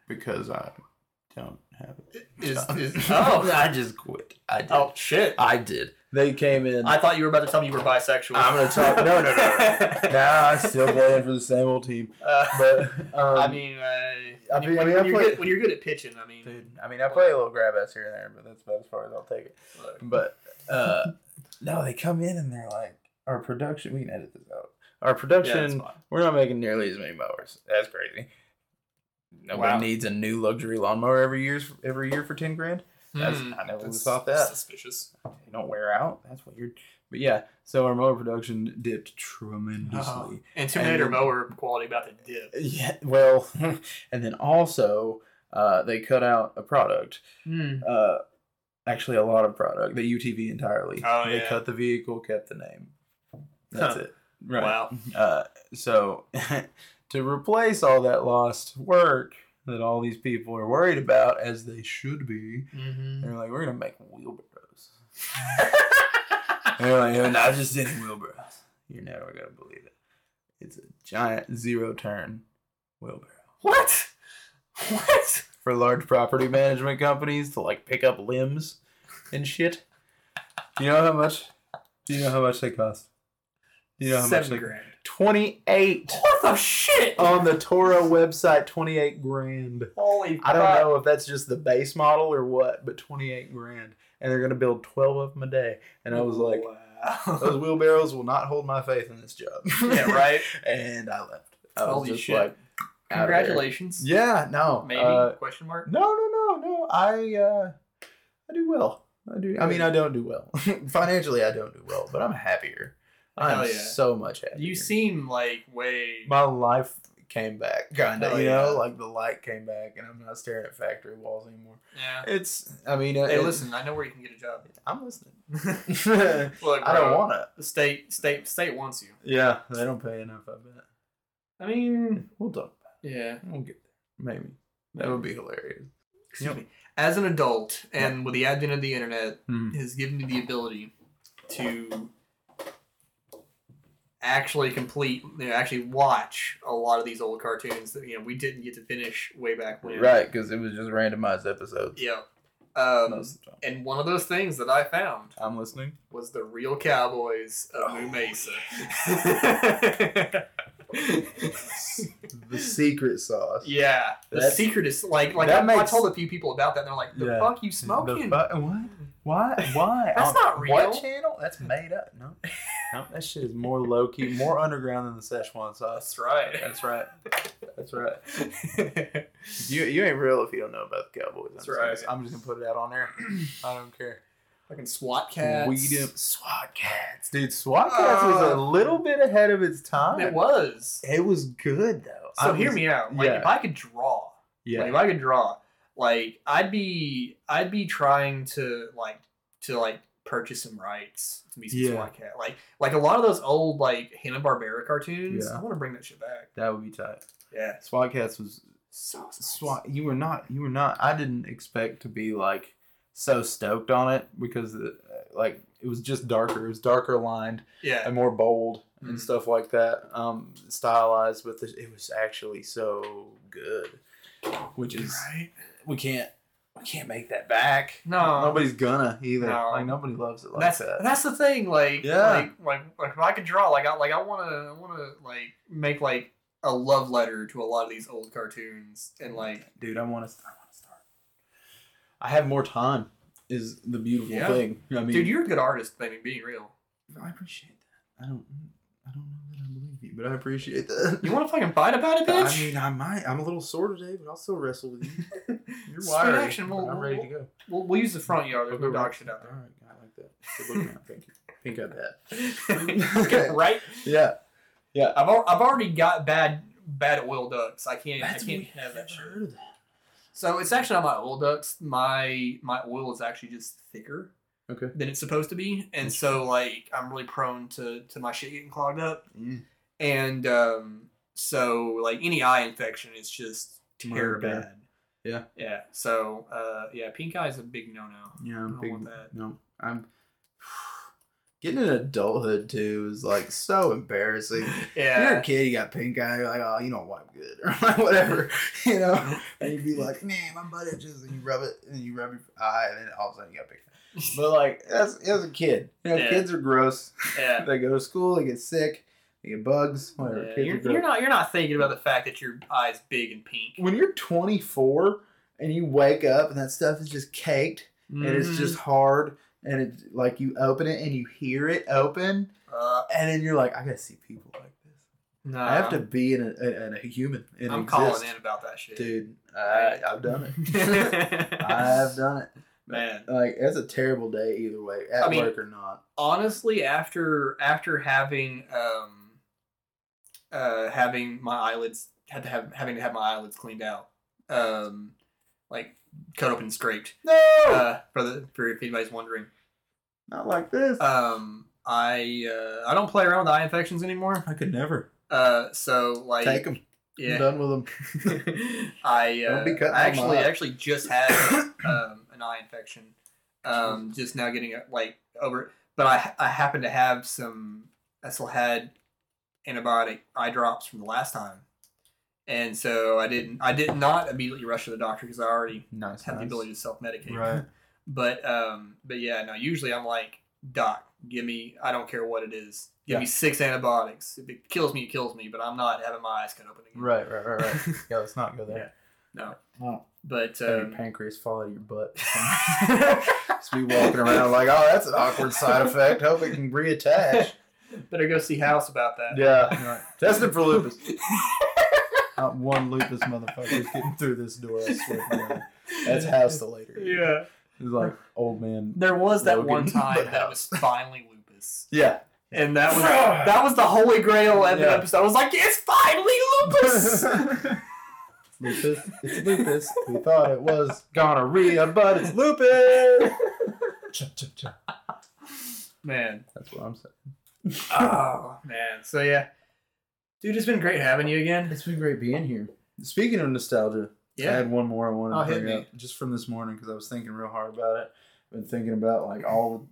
because i don't have it Is, is, oh i just quit i did oh shit! i did they came in I thought you were about to tell me you were bisexual. I'm gonna talk- no, no, no, no. nah, i'm still playing for the same old team Uh, but um, I mean, uh, I when, mean- you- I mean, when I you're play- good, when you're good at pitching, I mean, Dude, I mean, I play a little grab ass here and there, but that's about as far as I'll take it. look. But uh, no, they come in and they're like, our production. We can edit this out. Our production. Yeah, that's fine. we're not making nearly as many mowers. That's crazy. Nobody Wow. needs a new luxury lawnmower every year. Every year for ten grand. That's Hmm, I never would that's thought that. Suspicious. They don't wear out. That's weird. But yeah, so our mower production dipped tremendously. Intimidator And- mower quality about to dip. Yeah, well, and then also uh, they cut out a product uh, actually a lot of product. The UTV entirely. Oh, they yeah. cut the vehicle, kept the name. That's it. Right. Wow. Uh, so to replace all that lost work that all these people are worried about, as they should be, Mm-hmm. they're like, we're gonna make wheelbarrows. They're like, "Oh, not just any wheelbarrows. You're never gonna believe it. It's a giant zero turn wheelbarrow what? What? For large property management companies to like pick up limbs and shit. Do you know how much? Do you know how much they cost? Do you know how much Seven they grand. Twenty eight What the shit? on the Toro website. Twenty eight grand. Holy I don't crap. know if that's just the base model or what, but twenty eight grand, and they're gonna build twelve of them a day. And I was like, wow. those wheelbarrows will not hold my faith in this job. yeah, right. and I left. I was Holy shit. like, out of there. Congratulations. Yeah, no, Maybe uh, question mark. No, no, no, no. I uh I do well. I do I mean I don't do well. Financially I don't do well, but I'm happier. I'm yeah. so much happier. You seem like way. my life came back kinda, Hell you yeah. know, like the light came back and I'm not staring at factory walls anymore. Yeah. It's I mean Hey, it- listen. I know where you can get a job. I'm listening. Look, I don't want it. The state, state, state wants you. Yeah, they don't pay enough, I bet. I mean, We'll talk yeah. We'll get there. Maybe. That would be hilarious. Excuse Yep. me. As an adult, and with the advent of the internet, Hmm. has given me the ability to actually complete, you know, actually watch a lot of these old cartoons that you know we didn't get to finish way back when. Right, because it was just randomized episodes. Yeah. Um, most of the time. and one of those things that I found I'm listening. was the real Cowboys of Moo Mesa. the secret sauce. yeah, the That's- secret is like like that I, I told a few people about that. and They're like, "The Yeah. fuck you smoking? The smoking?" fu- what? Why? Why? That's On not real. What channel? That's made up. No, no, that shit is more low key, more underground than the Szechuan sauce. That's right. That's right. That's right. You you ain't real if you don't know about the Cowboys. I'm That's just right. Gonna, I'm just gonna put it out on there. I don't care. Fucking SWAT Kats. We do SWAT Kats, dude. SWAT Kats ah. was a little bit ahead of its time. It was. It was good though. So I hear was- me out. Like yeah. if I could draw, Yeah. like if I could draw, like I'd be I'd be trying to like to like purchase some rights to be some Yeah. SWAT Kat. Like like a lot of those old like Hanna Barbera cartoons. Yeah. I want to bring that shit back. that would be tight. Yeah. SWAT Kats was So SWAT. You were not. You were not. I didn't expect to be like so stoked on it because uh, like it was just darker. It was darker lined Yeah. and more bold and Mhm. stuff like that. Um, stylized, but it was actually so good, which is right. we can't we can't make that back. No. nobody's gonna either. No. Like nobody loves it like that's that. that's the thing. Like Yeah. like like like if I could draw, like I like I want to I want to like make like a love letter to a lot of these old cartoons and like Dude, I want to. I want to start. I have more time. Is the beautiful Yeah. thing. I mean, dude, you're a good artist. I mean, being real. I appreciate that. I don't. I don't know that I believe you, but I appreciate that. You want to fucking fight about it, bitch? I mean, I might. I'm a little sore today, but I'll still wrestle with you. You're wired. action, we'll- I'm ready to go. We'll, we'll use the front yard. There's no dog right. shit out All there. right, I like that. Good looking out. Thank you. Pink got that. Okay, right? Yeah. Yeah. I've, al- I've already got bad bad oil ducks. I can't That's I can't have that shit. heard of that. So it's actually not my oil ducts. My my oil is actually just thicker Okay. than it's supposed to be, and so like I'm really prone to to my shit getting clogged up, Yeah. and um, so like any eye infection is just terrible. Bad. Yeah. Yeah. So uh, yeah, pink eye is a big no no. Yeah, I'm big. No, I'm. Getting in adulthood too is like so embarrassing. Yeah. When you're a kid, you got pink eye. You're like, oh, you don't wipe good, or whatever, you know. And you'd be like, man, my butt itches, and you rub it, and you rub your eye, and then all of a sudden you got pink. eye. But like, as as a kid, you know, Yeah. kids are gross. yeah. they go to school, they get sick, they get bugs, whatever. Yeah, you're, you're not you're not thinking about the fact that your eye's big and pink. when you're 24 and you wake up and that stuff is just caked and Mm-hmm. it's just hard and it's like you open it and you hear it open Uh, and then you're like, I gotta see people like this. no, I have to be in a, in a human. I'm exist. calling in about that shit, dude. I, I've done it. I've done it. Man, Like it's a terrible day either way, at I mean- work or not. honestly, after after having um, uh, having my eyelids had to have having to have my eyelids cleaned out, um, like cut open and scraped. No, Uh, for the for if anybody's wondering, not like this. um, I uh, I don't play around with eye infections anymore. I could never Uh, so like take them. yeah. I'm done with them. I uh, Don't be cutting I actually up. actually just had um, an eye infection. Um, just now getting it like over, but I I happen to have some. I still had antibiotic eye drops from the last time, and so I didn't. I did not immediately rush to the doctor because I already Nice. have the ability to self medicate. Right. But um, but yeah, no. Usually I'm like, doc, give me. I don't care what it is. Give Yeah. me six antibiotics. If it kills me, it kills me. But I'm not having my eyes cut open again. Right, right, right, right. yeah, let's not go there. No. Oh. But Have your um, pancreas fall out of your butt. Just be walking around like, oh, that's an awkward side effect. Hope it can reattach. better go see House about that. Yeah, right. Testing for lupus. Not one lupus motherfucker's getting through this door. I swear to God. That's House the later. Yeah. It's like old man. There was that Logan, one time that was finally lupus. Yeah. And that was that was the holy grail of the Yeah. episode. I was like, it's finally lupus. lupus. It's lupus. We thought it was gonorrhea, but it's lupus. Cha, cha, cha. man. That's what I'm saying. Oh man. So yeah. Dude, it's been great having you again. It's been great being here. Speaking of nostalgia, yeah. I had one more I wanted Oh, to hit bring up just from this morning because I was thinking real hard about it. I've been thinking about like all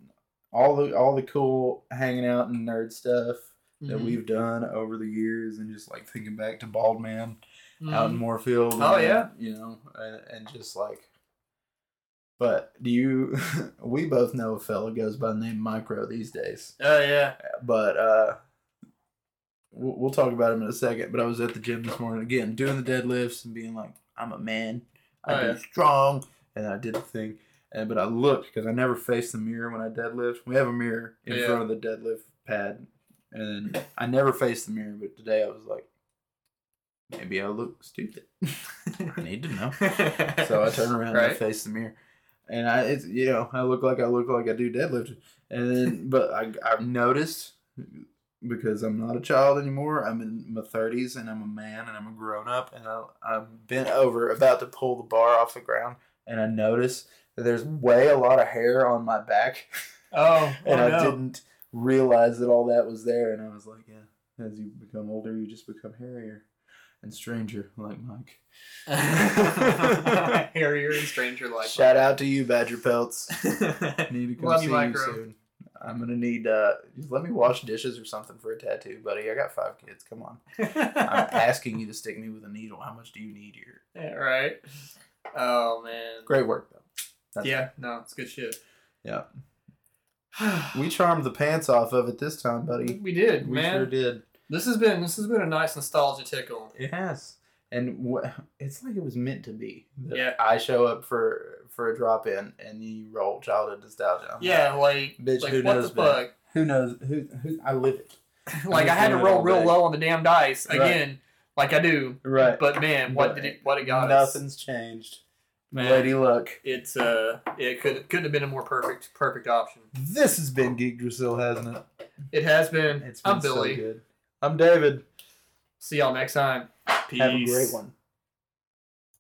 all the all the cool hanging out and nerd stuff that Mhm. we've done over the years, and just like thinking back to Bald Man out in Mhm. Moorfield. Oh, and, yeah. you know, and, and just like But do you? we both know a fella goes by the name Micro these days. Oh yeah. But uh, we'll, we'll talk about him in a second. But I was at the gym this morning again, doing the deadlifts and being like, "I'm a man. I Oh, yeah. strong," and I did the thing. And but I looked because I never face the mirror when I deadlift. We have a mirror in Yeah. front of the deadlift pad, and I never face the mirror. But today I was like, maybe I look stupid. I need to know. So I turn around and I Right. face the mirror, and I, it's you know, I look like I look like I do deadlift, and then but I I've noticed because I'm not a child anymore. I'm in my thirties, and I'm a man, and I'm a grown up, and I, I'm bent over about to pull the bar off the ground, and I notice that there's way a lot of hair on my back, Oh, and oh, I didn't realize that all that was there, and I was like, yeah, as you become older, you just become hairier and stranger, like Mike. Hairier and stranger like. Shout out to you, Badger Pelts. Need to come Love see you, you, soon. I'm gonna need uh just let me wash dishes or something for a tattoo, buddy. I got five kids. Come on. I'm asking you to stick me with a needle. How much do you need here? Yeah, right. Oh man. Great work though. That's Yeah, no, it's good shit. Yeah. We charmed the pants off of it this time, buddy. we did, We man. sure did. This has been this has been a nice nostalgia tickle. It has. And it's like it was meant to be. Yeah. I show up for for a drop in and you roll childhood nostalgia. I'm Yeah, like, Bitch, like who knows fuck? Who knows who who I live it. like I had to roll real day. low on the damn dice Right. again, like I do. Right. But man, what But did it? What it got us? Nothing's changed. Man, Lady luck. it's uh, it could couldn't have been a more perfect perfect option. This has been Geek Drasil, hasn't it? It has been. It's been I'm Billy. so good. I'm David. See y'all next time. Peace. Have a great one.